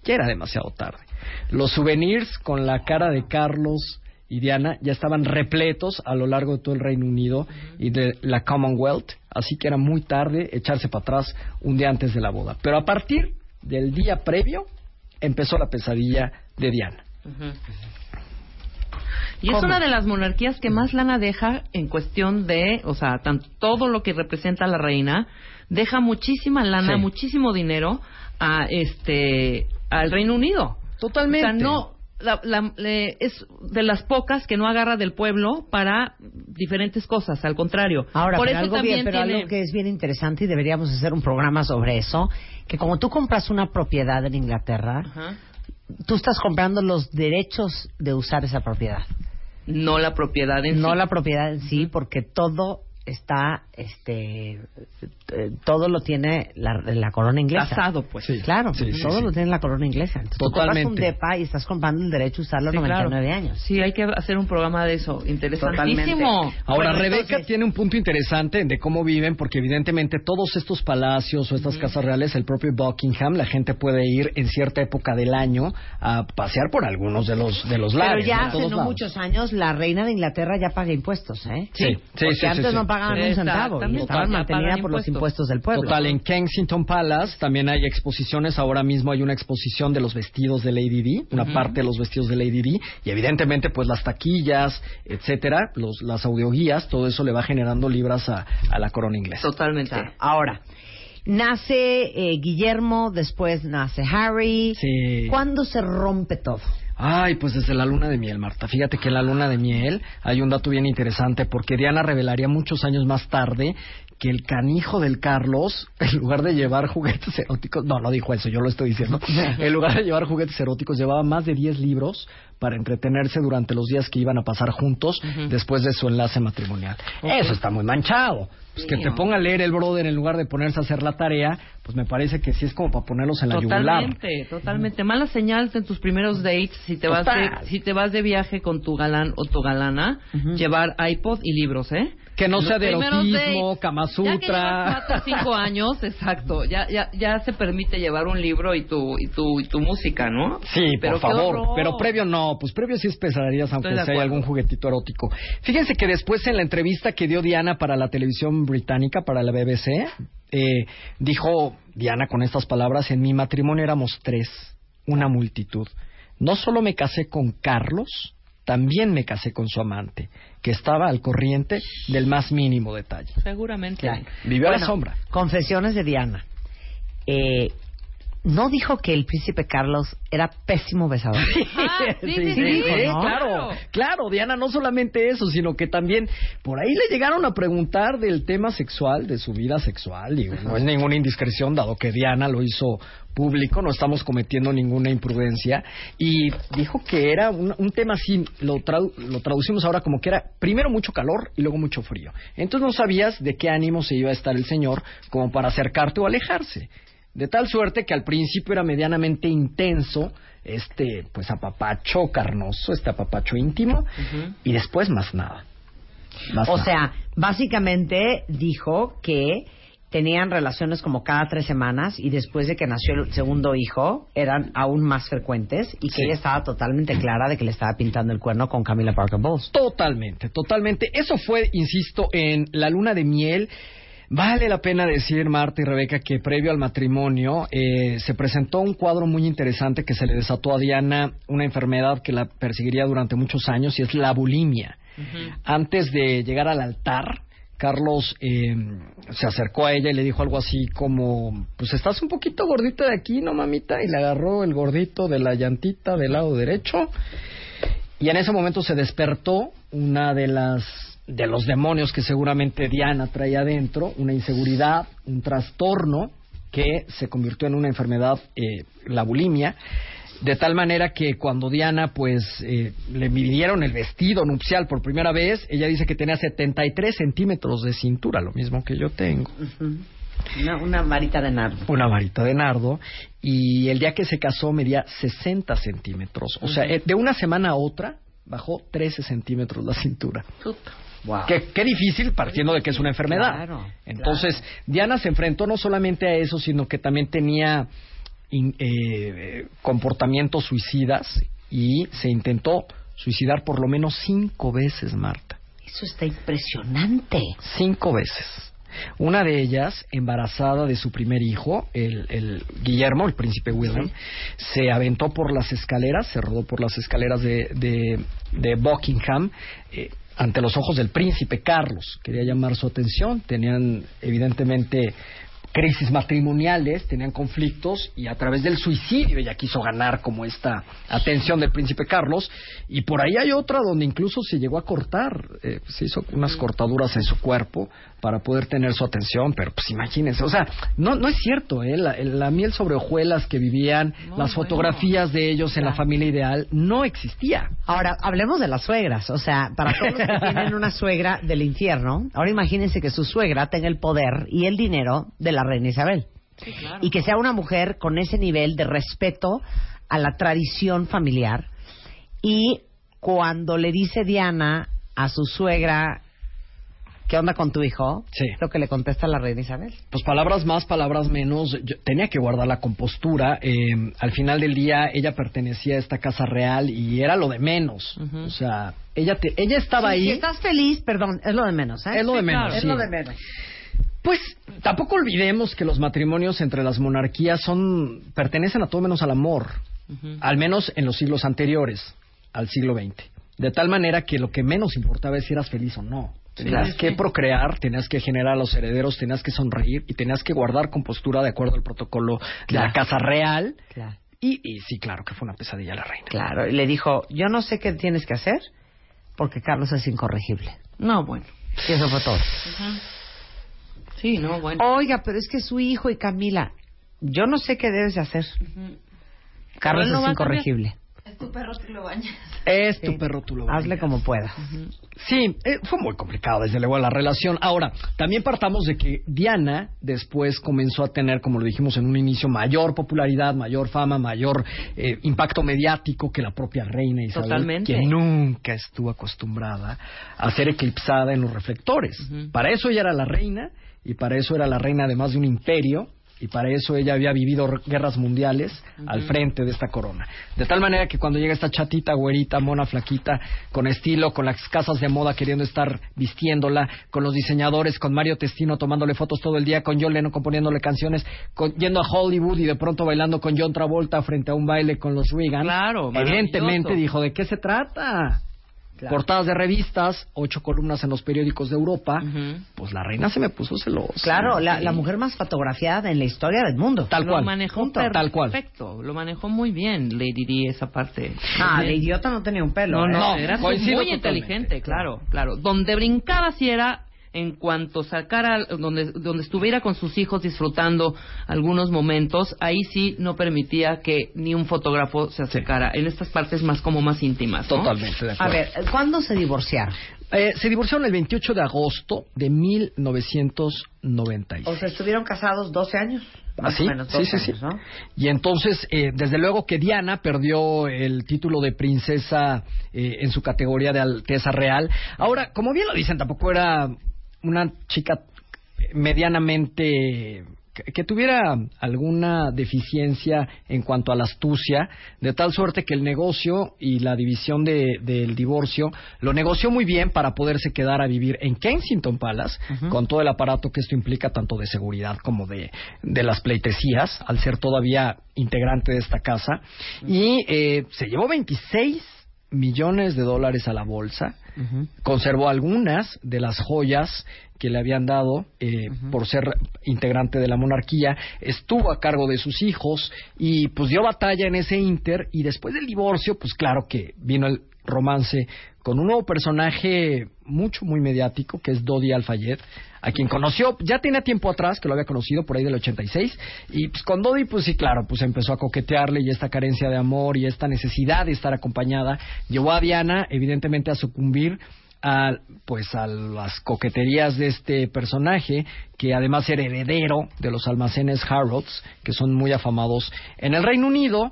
ya era demasiado tarde. Los souvenirs con la cara de Carlos y Diana ya estaban repletos a lo largo de todo el Reino Unido y de la Commonwealth, así que era muy tarde echarse para atrás un día antes de la boda. Pero a partir del día previo empezó la pesadilla de Diana. Y es una de las monarquías que más lana deja en cuestión de, o sea, todo lo que representa la reina, deja muchísima lana, Sí. muchísimo dinero a este al Reino Unido. Totalmente. O sea, no la- la- es de las pocas que no agarra del pueblo para diferentes cosas, al contrario. Ahora, Por pero, eso algo, también bien, pero tiene- algo que es bien interesante y deberíamos hacer un programa sobre eso, que como tú compras una propiedad en Inglaterra, Ajá. tú estás comprando los derechos de usar esa propiedad. no la propiedad en no sí. la propiedad en sí, porque todo está, este, eh, todo lo tiene la, la corona inglesa. Casado, pues. Claro, Sí, sí, todo sí. lo tiene la corona inglesa. Entonces, tú Totalmente. compras un depa y estás comprando el derecho a usarlo a Sí, claro. 99 años. Sí, hay que hacer un programa de eso. Interesantísimo. Ahora, Bueno, Rebeca entonces- tiene un punto interesante de cómo viven, porque evidentemente todos estos palacios o estas casas reales, el propio Buckingham, la gente puede ir en cierta época del año a pasear por algunos de los de los Pero lares. ya ¿no? hace no lados. muchos años la reina de Inglaterra ya paga impuestos, ¿eh? Sí, sí, Porque sí, sí, antes sí. no pagaban un centavo y estaban por los impuestos. del pueblo. Total, en Kensington Palace también hay exposiciones. Ahora mismo hay una exposición de los vestidos de Lady Di, una Ujú. parte de los vestidos de Lady Di, y evidentemente, pues las taquillas, etcétera, los, las audioguías, todo eso le va generando libras a, a la corona inglesa. Totalmente. Ahora, nace eh, Guillermo, después nace Harry. Sí. ¿Cuándo se rompe todo? Ay, pues desde la luna de miel, Marta. Fíjate que en la luna de miel hay un dato bien interesante porque Diana revelaría muchos años más tarde que el canijo del Carlos, (laughs) en lugar de llevar juguetes eróticos, no, no dijo eso, yo lo estoy diciendo, (laughs) en lugar de llevar juguetes eróticos, llevaba más de 10 libros para entretenerse durante los días que iban a pasar juntos después de su enlace matrimonial. Eso está muy manchado. Pues que te ponga a leer el brother en lugar de ponerse a hacer la tarea, pues me parece que sí es como para ponerlos en la yugular. Totalmente, totalmente. Mala señal en tus primeros dates si te vas de, si te vas de viaje con tu galán o tu galana, llevar iPod y libros, ¿eh? Que no sea de erotismo, Kama Ya que llevas Sutra. cuatro o cinco años, (laughs) exacto. Ya, ya, ya se permite llevar un libro y tu, y tu, y tu música, ¿no? Sí, Pero por favor. Pero previo no, pues previo sí esperarías aunque Estoy de sea algún juguetito erótico. Fíjense que después en la entrevista que dio Diana para la televisión británica, para la BBC, eh, dijo Diana con estas palabras, en mi matrimonio éramos tres, una multitud. No solo me casé con Carlos, también me casé con su amante, que estaba al corriente del más mínimo detalle. Seguramente. Vivió a la sombra. Confesiones de Diana. Eh, no dijo que el príncipe Carlos era pésimo besador. (laughs) Ah, sí, sí, sí, dijo, Sí, ¿no? claro, claro, Diana, no solamente eso, sino que también por ahí le llegaron a preguntar del tema sexual, de su vida sexual, y no es ninguna indiscreción, dado que Diana lo hizo público, no estamos cometiendo ninguna imprudencia, y dijo que era un, un tema así, lo, tradu- lo traducimos ahora como que era primero mucho calor y luego mucho frío. Entonces no sabías de qué ánimo se iba a estar el señor como para acercarte o alejarse. De tal suerte que al principio era medianamente intenso, este, pues apapacho carnoso, este apapacho íntimo, y después más nada. Más O nada. sea, básicamente dijo que tenían relaciones como cada tres semanas y después de que nació el segundo hijo eran aún más frecuentes y que Sí. ella estaba totalmente clara de que le estaba pintando el cuerno con Camila Parker Bowles. Totalmente, totalmente. Eso fue, insisto, en la luna de miel. Vale la pena decir, Marta y Rebeca, que previo al matrimonio eh, se presentó un cuadro muy interesante que se le desató a Diana una enfermedad que la perseguiría durante muchos años y es la bulimia. Antes de llegar al altar, Carlos eh, se acercó a ella y le dijo algo así como, pues estás un poquito gordita de aquí, ¿no, mamita? Y le agarró el gordito de la llantita del lado derecho. Y en ese momento se despertó una de las de los demonios que seguramente Diana traía adentro, una inseguridad, un trastorno que se convirtió en una enfermedad, eh, la bulimia, de tal manera que cuando Diana pues eh, le midieron el vestido nupcial por primera vez, ella dice que tenía 73 centímetros de cintura, lo mismo que yo tengo. Una, una varita de nardo. Una varita de nardo. Y el día que se casó medía 60 centímetros. O sea, eh, de una semana a otra bajó 13 centímetros la cintura. Wow. Qué, qué difícil partiendo de que es una enfermedad. Claro, Entonces, Diana se enfrentó no solamente a eso, sino que también tenía in- eh, comportamientos suicidas y se intentó suicidar por lo menos cinco veces, Marta. Eso está impresionante. Cinco veces. Una de ellas, embarazada de su primer hijo, el, el Guillermo, el príncipe William, se aventó por las escaleras, se rodó por las escaleras de, de, de Buckingham. eh, ante los ojos del príncipe Carlos, quería llamar su atención, tenían evidentemente crisis matrimoniales, tenían conflictos y a través del suicidio ella quiso ganar como esta atención del príncipe Carlos. Y por ahí hay otra donde incluso se llegó a cortar, eh, se hizo unas cortaduras en su cuerpo para poder tener su atención, pero pues imagínense, o sea, no, no es cierto, ¿eh? la, la miel sobre hojuelas que vivían, las fotografías de ellos en la familia ideal, no existía. Ahora, hablemos de las suegras. O sea, para todos los que (laughs) tienen una suegra del infierno, ahora imagínense que su suegra tenga el poder y el dinero de la reina Isabel. Y que sea una mujer con ese nivel de respeto a la tradición familiar. Y cuando le dice Diana a su suegra, ¿qué onda con tu hijo? Sí. Lo que le contesta la reina Isabel. Pues palabras más, palabras menos. Yo tenía que guardar la compostura. Eh, al final del día, ella pertenecía a esta casa real y era lo de menos. O sea, ella, te- ella estaba Sí, ahí. Si estás feliz, perdón, es lo de menos, ¿eh? Es lo de menos, claro, Es lo de menos. Pues tampoco olvidemos que los matrimonios entre las monarquías son pertenecen a todo menos al amor, al menos en los siglos anteriores al siglo XX. De tal manera que lo que menos importaba es si eras feliz o no. Tenías Sí, que sí. procrear, tenías que generar a los herederos, tenías que sonreír y tenías que guardar compostura de acuerdo al protocolo de la casa real. Claro. Y, y sí, claro que fue una pesadilla la reina. Claro, y le dijo, yo no sé qué tienes que hacer porque Carlos es incorregible. No, bueno. Y eso fue todo. Sí, no, bueno. Oiga, pero es que su hijo y Camila, yo no sé qué debes de hacer. Carlos no es incorregible. Es tu perro, tú lo bañas. Es tu perro, tú lo Hazle bañas. como puedas. Sí, eh, fue muy complicado desde luego la relación. Ahora, también partamos de que Diana después comenzó a tener, como lo dijimos en un inicio, mayor popularidad, mayor fama, mayor eh, impacto mediático que la propia reina Isabel, Totalmente. que nunca estuvo acostumbrada a ser eclipsada en los reflectores. Para eso ella era la reina y para eso era la reina además de un imperio. Y para eso ella había vivido guerras mundiales al frente de esta corona. De tal manera que cuando llega esta chatita, güerita, mona, flaquita, con estilo, con las casas de moda queriendo estar vistiéndola, con los diseñadores, con Mario Testino tomándole fotos todo el día, con John Lennon componiéndole canciones, con- yendo a Hollywood y de pronto bailando con John Travolta frente a un baile con los Reagan. Claro, Evidentemente dijo, ¿de qué se trata? Portadas de revistas, ocho columnas en los periódicos de Europa. Pues la reina se me puso celosa. Claro, la, mujer más fotografiada en la historia del mundo. Tal lo cual. manejó Punto. perfecto. Tal cual. Lo manejó muy bien Lady Di esa parte. Ah, bien. idiota no tenía un pelo. No, ¿eh? no, era coincido muy totalmente. inteligente, claro, claro. Donde brincaba si era en cuanto sacara, donde, donde estuviera con sus hijos disfrutando algunos momentos, ahí sí no permitía que ni un fotógrafo se acercara. En estas partes más como más íntimas. ¿no? Totalmente de A acuerdo. ver, ¿cuándo se divorciaron? Eh, se divorciaron el 28 de agosto de 1996. O sea, estuvieron casados 12 años. Más ¿Ah, sí? o menos, Sí, 12 sí, sí. años, ¿no? Y entonces, eh, desde luego que Diana perdió el título de princesa eh, en su categoría de Alteza Real. Ahora, como bien lo dicen, tampoco era una chica medianamente que, que tuviera alguna deficiencia en cuanto a la astucia, de tal suerte que el negocio y la división de- del divorcio lo negoció muy bien para poderse quedar a vivir en Kensington Palace, con todo el aparato que esto implica, tanto de seguridad como de, de las pleitesías, al ser todavía integrante de esta casa. Y eh, se llevó 26 millones de dólares a la bolsa, conservó algunas de las joyas que le habían dado eh, por ser integrante de la monarquía, estuvo a cargo de sus hijos y pues dio batalla en ese inter y después del divorcio, pues claro que vino el romance con un nuevo personaje mucho, muy mediático, que es Dodi Al-Fayed, a quien conoció, ya tenía tiempo atrás, que lo había conocido por ahí del 86, y pues con Dodi, pues sí, claro, pues empezó a coquetearle y esta carencia de amor y esta necesidad de estar acompañada, llevó a Diana, evidentemente, a sucumbir a, pues a las coqueterías de este personaje, que además era heredero de los almacenes Harrods, que son muy afamados en el Reino Unido,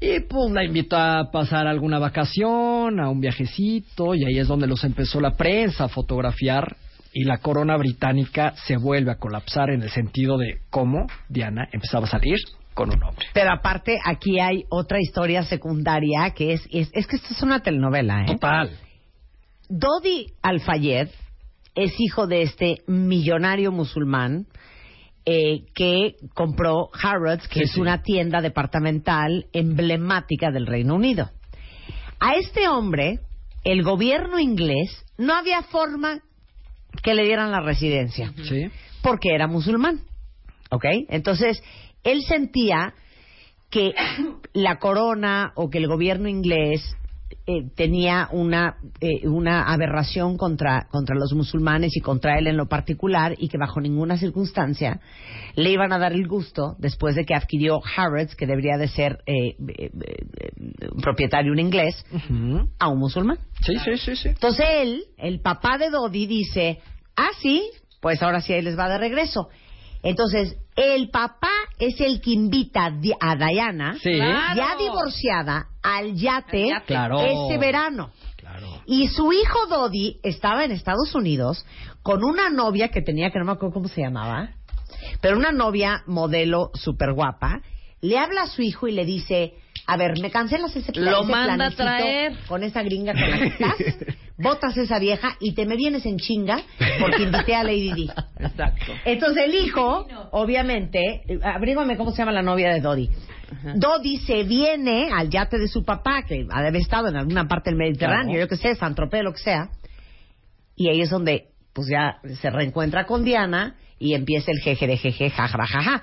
y pues la invitó a pasar alguna vacación, a un viajecito, y ahí es donde los empezó la prensa a fotografiar. Y la corona británica se vuelve a colapsar en el sentido de cómo Diana empezaba a salir con un hombre. Pero aparte, aquí hay otra historia secundaria que es, es, es que esto es una telenovela, ¿eh? Total. Dodi Al-Fayed es hijo de este millonario musulmán eh, que compró Harrods, que Sí, es sí. una tienda departamental emblemática del Reino Unido. A este hombre, el gobierno inglés no había forma que le dieran la residencia Sí. porque era musulmán. ¿Ok? Entonces, él sentía que la corona o que el gobierno inglés eh, tenía una, eh, una aberración contra, contra los musulmanes y contra él en lo particular y que bajo ninguna circunstancia le iban a dar el gusto después de que adquirió Harrods, que debería de ser eh, eh, eh, un propietario un inglés, a un musulmán. Sí, sí, sí, sí. Entonces él, el papá de Dodi, dice, ah, sí, pues ahora sí ahí les va de regreso. Entonces, el papá es el que invita a Di- a Diana, Sí. ya divorciada, al yate, Claro. ese verano. Y su hijo Dodi estaba en Estados Unidos con una novia que tenía, que no me acuerdo cómo se llamaba, pero una novia modelo súper guapa, le habla a su hijo y le dice, a ver, ¿me cancelas ese, Lo ese manda a traer. con esa gringa con la que estás? (laughs) Botas esa vieja y te me vienes en chinga porque invité a Lady Di. Exacto. Entonces el hijo, obviamente, eh, abrígame cómo se llama la novia de Dodi. Dodi se viene al yate de su papá, que ha de haber estado en alguna parte del Mediterráneo, Claro. yo que sé, San Tropez, lo que sea. Y ahí es donde, pues ya se reencuentra con Diana y empieza el jeje de jeje, jaja, jaja.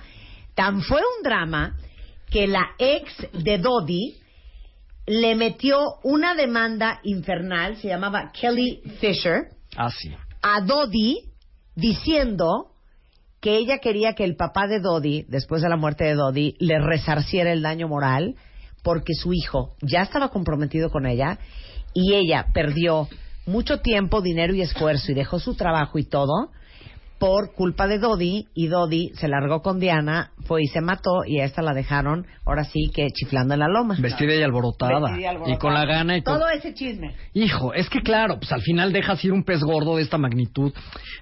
Tan fue un drama que la ex de Dodi le metió una demanda infernal, se llamaba Kelly Fisher, Ah, sí. a Dodi diciendo que ella quería que el papá de Dodi, después de la muerte de Dodi, le resarciera el daño moral porque su hijo ya estaba comprometido con ella y ella perdió mucho tiempo, dinero y esfuerzo y dejó su trabajo y todo por culpa de Dodi y Dodi se largó con Diana, fue y se mató y a esta la dejaron, ahora sí que chiflando en la loma. Vestida y alborotada. Vestida y alborotada. Y con la gana y con... Todo ese chisme. Hijo, es que claro, pues al final dejas ir un pez gordo de esta magnitud.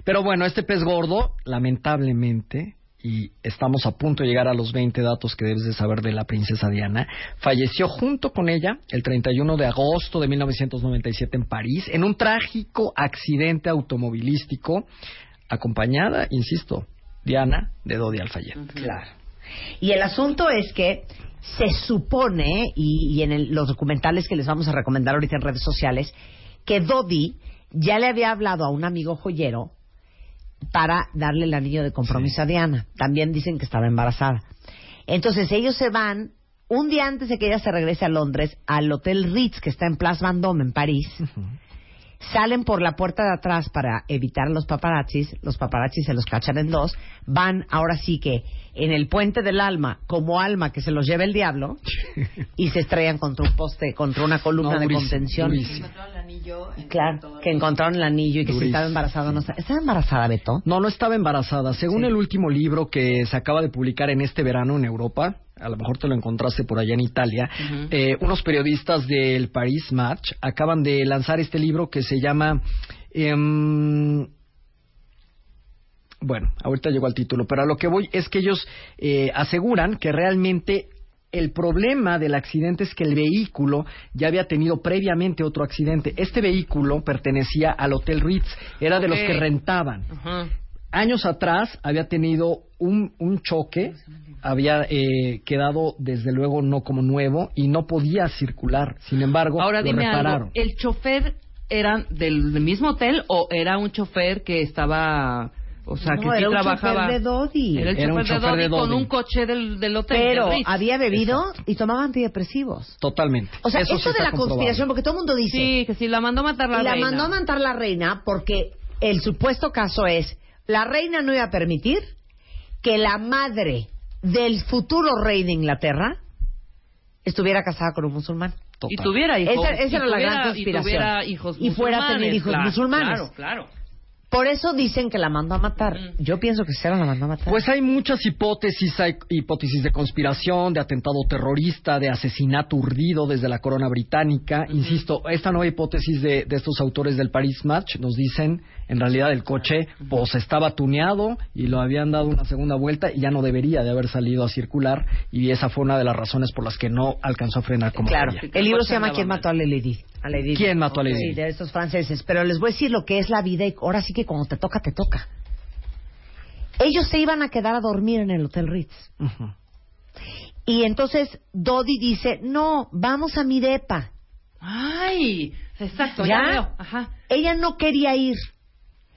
Pero bueno, este pez gordo, lamentablemente, y estamos a punto de llegar a los 20 datos que debes de saber de la princesa Diana, falleció junto con ella el 31 de agosto de 1997 en París en un trágico accidente automovilístico, acompañada, insisto, Diana de Dodi Alfayet. Claro. Y el asunto es que se supone, y, y en el- los documentales que les vamos a recomendar ahorita en redes sociales, que Dodi ya le había hablado a un amigo joyero para darle el anillo de compromiso a Diana. También dicen que estaba embarazada. Entonces ellos se van un día antes de que ella se regrese a Londres al Hotel Ritz que está en Place Vendôme en París. Salen por la puerta de atrás para evitar a los paparazzis, los paparazzis se los cachan en dos, van ahora sí que en el puente del alma, como alma que se los lleva el diablo, (laughs) y se estrellan contra un poste, contra una columna No, de durísimo, contención. durísimo. Claro, que encontraron el anillo y que si estaba embarazada o no estaba. ¿Estaba embarazada, Beto? No, no estaba embarazada. Según el último libro que se acaba de publicar en este verano en Europa, a lo mejor te lo encontraste por allá en Italia, eh, unos periodistas del Paris Match acaban de lanzar este libro que se llama... em, bueno, ahorita llegó al título, pero a lo que voy es que ellos eh, aseguran que realmente el problema del accidente es que el vehículo ya había tenido previamente otro accidente. Este vehículo pertenecía al Hotel Ritz, era de los que rentaban. Años atrás había tenido un, un choque, había eh, quedado desde luego no como nuevo y no podía circular. Sin embargo, Ahora lo dime repararon. algo. ¿El chofer era del, mismo hotel o era un chofer que estaba... O sea, No, que sí era un trabajaba... chofer de Dodi. Era el Era un chofer, chofer de, de Dodi con un coche del, del hotel. Pero del había bebido y tomaba antidepresivos. Totalmente. O sea, Eso sí de la conspiración, porque todo el mundo dice... Sí, que sí, la mandó a matar la y la reina. mandó a matar la reina porque el supuesto caso es la reina no iba a permitir que la madre del futuro rey de Inglaterra estuviera casada con un musulmán. Y tuviera hijos. Esa, esa y era la tuviera- gran Y conspiración. tuviera hijos Y fuera a tener hijos claro, musulmanes. Claro, claro. Por eso dicen que la mandó a matar. Yo pienso que se la mandó a matar. Pues hay muchas hipótesis, hay hipótesis de conspiración, de atentado terrorista, de asesinato urdido desde la corona británica. Insisto, esta nueva hipótesis de, de estos autores del Paris Match nos dicen, en realidad el coche pues estaba tuneado y lo habían dado una segunda vuelta y ya no debería de haber salido a circular y esa fue una de las razones por las que no alcanzó a frenar como claro. quería. El libro se llama ¿Quién mató a Lady? A Lady Di. ¿Quién mató a Lady Sí, de estos franceses. Pero les voy a decir lo que es la vida y ahora sí que cuando te toca, te toca. Ellos se iban a quedar a dormir en el Hotel Ritz. Y entonces Dodi dice, no, vamos a mi depa. Ay, exacto, ya, ¿Ya? veo. Ajá. Ella no quería ir.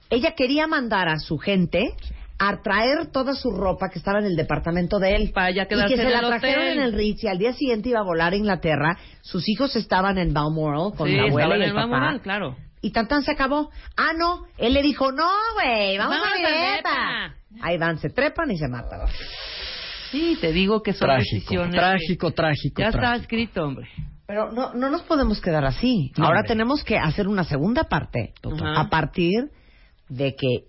Ella quería mandar a su gente a traer toda su ropa que estaba en el departamento de él. Para ya y quedarse que se en la el trajeron hotel. en el Ritz y al día siguiente iba a volar a Inglaterra. Sus hijos estaban en Balmoral con sí, la abuela y el el papá. Balmoral, claro. Y tan tan se acabó. Ah, no. Él le dijo, no, güey, vamos, Vamos a depa. Ahí van, se trepan y se matan. Sí, te digo que son Trágico, decisiones. trágico, trágico, Ya está escrito, hombre. Pero no, no nos podemos quedar así. No, Ahora hombre. tenemos que hacer una segunda parte. A partir de que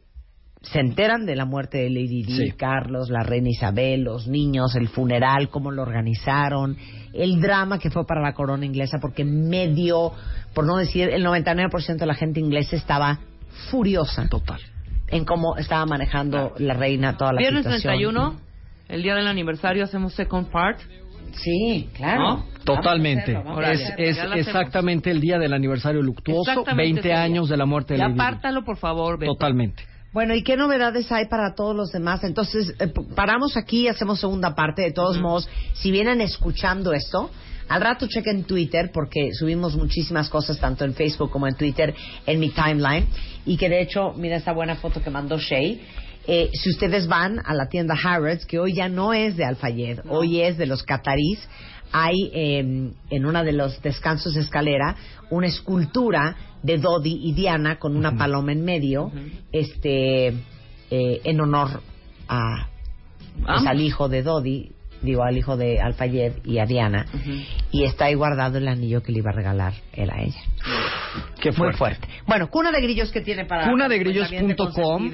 se enteran de la muerte de Lady Di, Sí. Carlos, la reina Isabel, los niños, el funeral, cómo lo organizaron, el drama que fue para la corona inglesa, porque medio, por no decir el 99% de la gente inglesa estaba furiosa Total. en cómo estaba manejando la reina toda la Viernes situación. 31, el día del aniversario, hacemos second part. Sí, claro. ¿No? Totalmente. Hacerlo, Es, exactamente el día del aniversario luctuoso, Exactamente 20 ese día. años de la muerte de Ya Lady Di. apártalo, por favor, Beto. Totalmente. Bueno, ¿y qué novedades hay para todos los demás? Entonces, eh, paramos aquí y hacemos segunda parte. De todos modos, si vienen escuchando esto, al rato chequen Twitter porque subimos muchísimas cosas tanto en Facebook como en Twitter en mi timeline. Y que de hecho, mira esta buena foto que mandó Shay. Eh, si ustedes van a la tienda Harrods, que hoy ya no es de Alfayed, hoy es de los catarís, hay eh, en uno de los descansos de escalera una escultura de Dodi y Diana con una paloma en medio, este, eh, en honor a, pues, al hijo de Dodi, digo al hijo de Alfayed y a Diana, y está ahí guardado el anillo que le iba a regalar él a ella. Qué Muy fuerte. Bueno, cuna de grillos que tiene para Cunadegrillos.com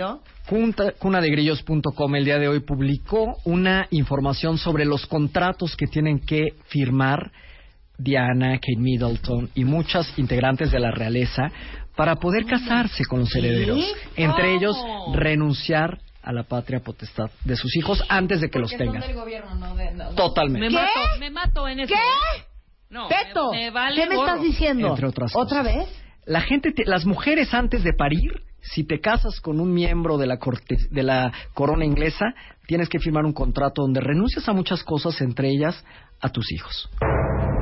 Cunadegrillos.com el día de hoy publicó una información sobre los contratos que tienen que firmar Diana, Kate Middleton y muchas integrantes de la realeza para poder casarse con los herederos. Entre ellos, renunciar a la patria potestad de sus hijos antes de que los son tengan. del gobierno, no de... no. Totalmente. Me mato, me mato en eso. ¿Qué? No, Beto, me, me vale ¿qué me gorro. estás diciendo? Entre otras ¿Otra cosas. vez? La gente, te- las mujeres antes de parir, si te casas con un miembro de la corte, de la corona inglesa, tienes que firmar un contrato donde renuncias a muchas cosas, entre ellas a tus hijos.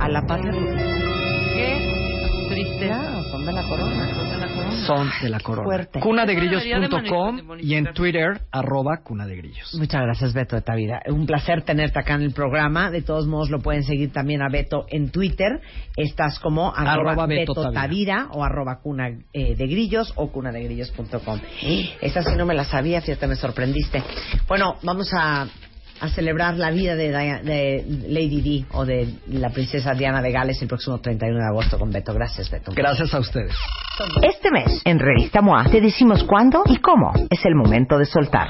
A la patria Qué triste. Claro, son de la corona. Son de la corona. fuerte. Cunadegrillos.com y en Twitter, arroba cunadegrillos. Muchas gracias, Beto de Tavira. Un placer tenerte acá en el programa. De todos modos, lo pueden seguir también a Beto en Twitter. Estás como arroba, Arroba Beto, Beto Tavira o arroba cuna eh, de grillos o cunadegrillos.com. Esa sí no me la sabía, fíjate, me sorprendiste. Bueno, vamos a, a celebrar la vida de, Dia- de Lady Di o de la princesa Diana de Gales el próximo 31 de agosto con Beto. Gracias, Beto. Gracias a ustedes. Este mes, en Revista MOA, te decimos cuándo y cómo es el momento de soltar.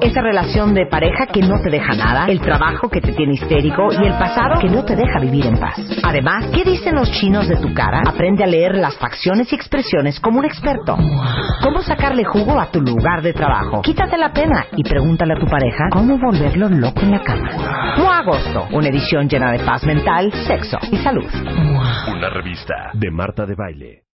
Esa relación de pareja que no te deja nada, el trabajo que te tiene histérico y el pasado que no te deja vivir en paz. Además, ¿qué dicen los chinos de tu cara? Aprende a leer las facciones y expresiones como un experto. ¿Cómo sacarle jugo a tu lugar de trabajo? Quítate la pena y pregúntale a tu pareja cómo volverlo loco en la cama. Agosto, una edición llena de paz mental, sexo y salud. Una revista de Marta de Baile.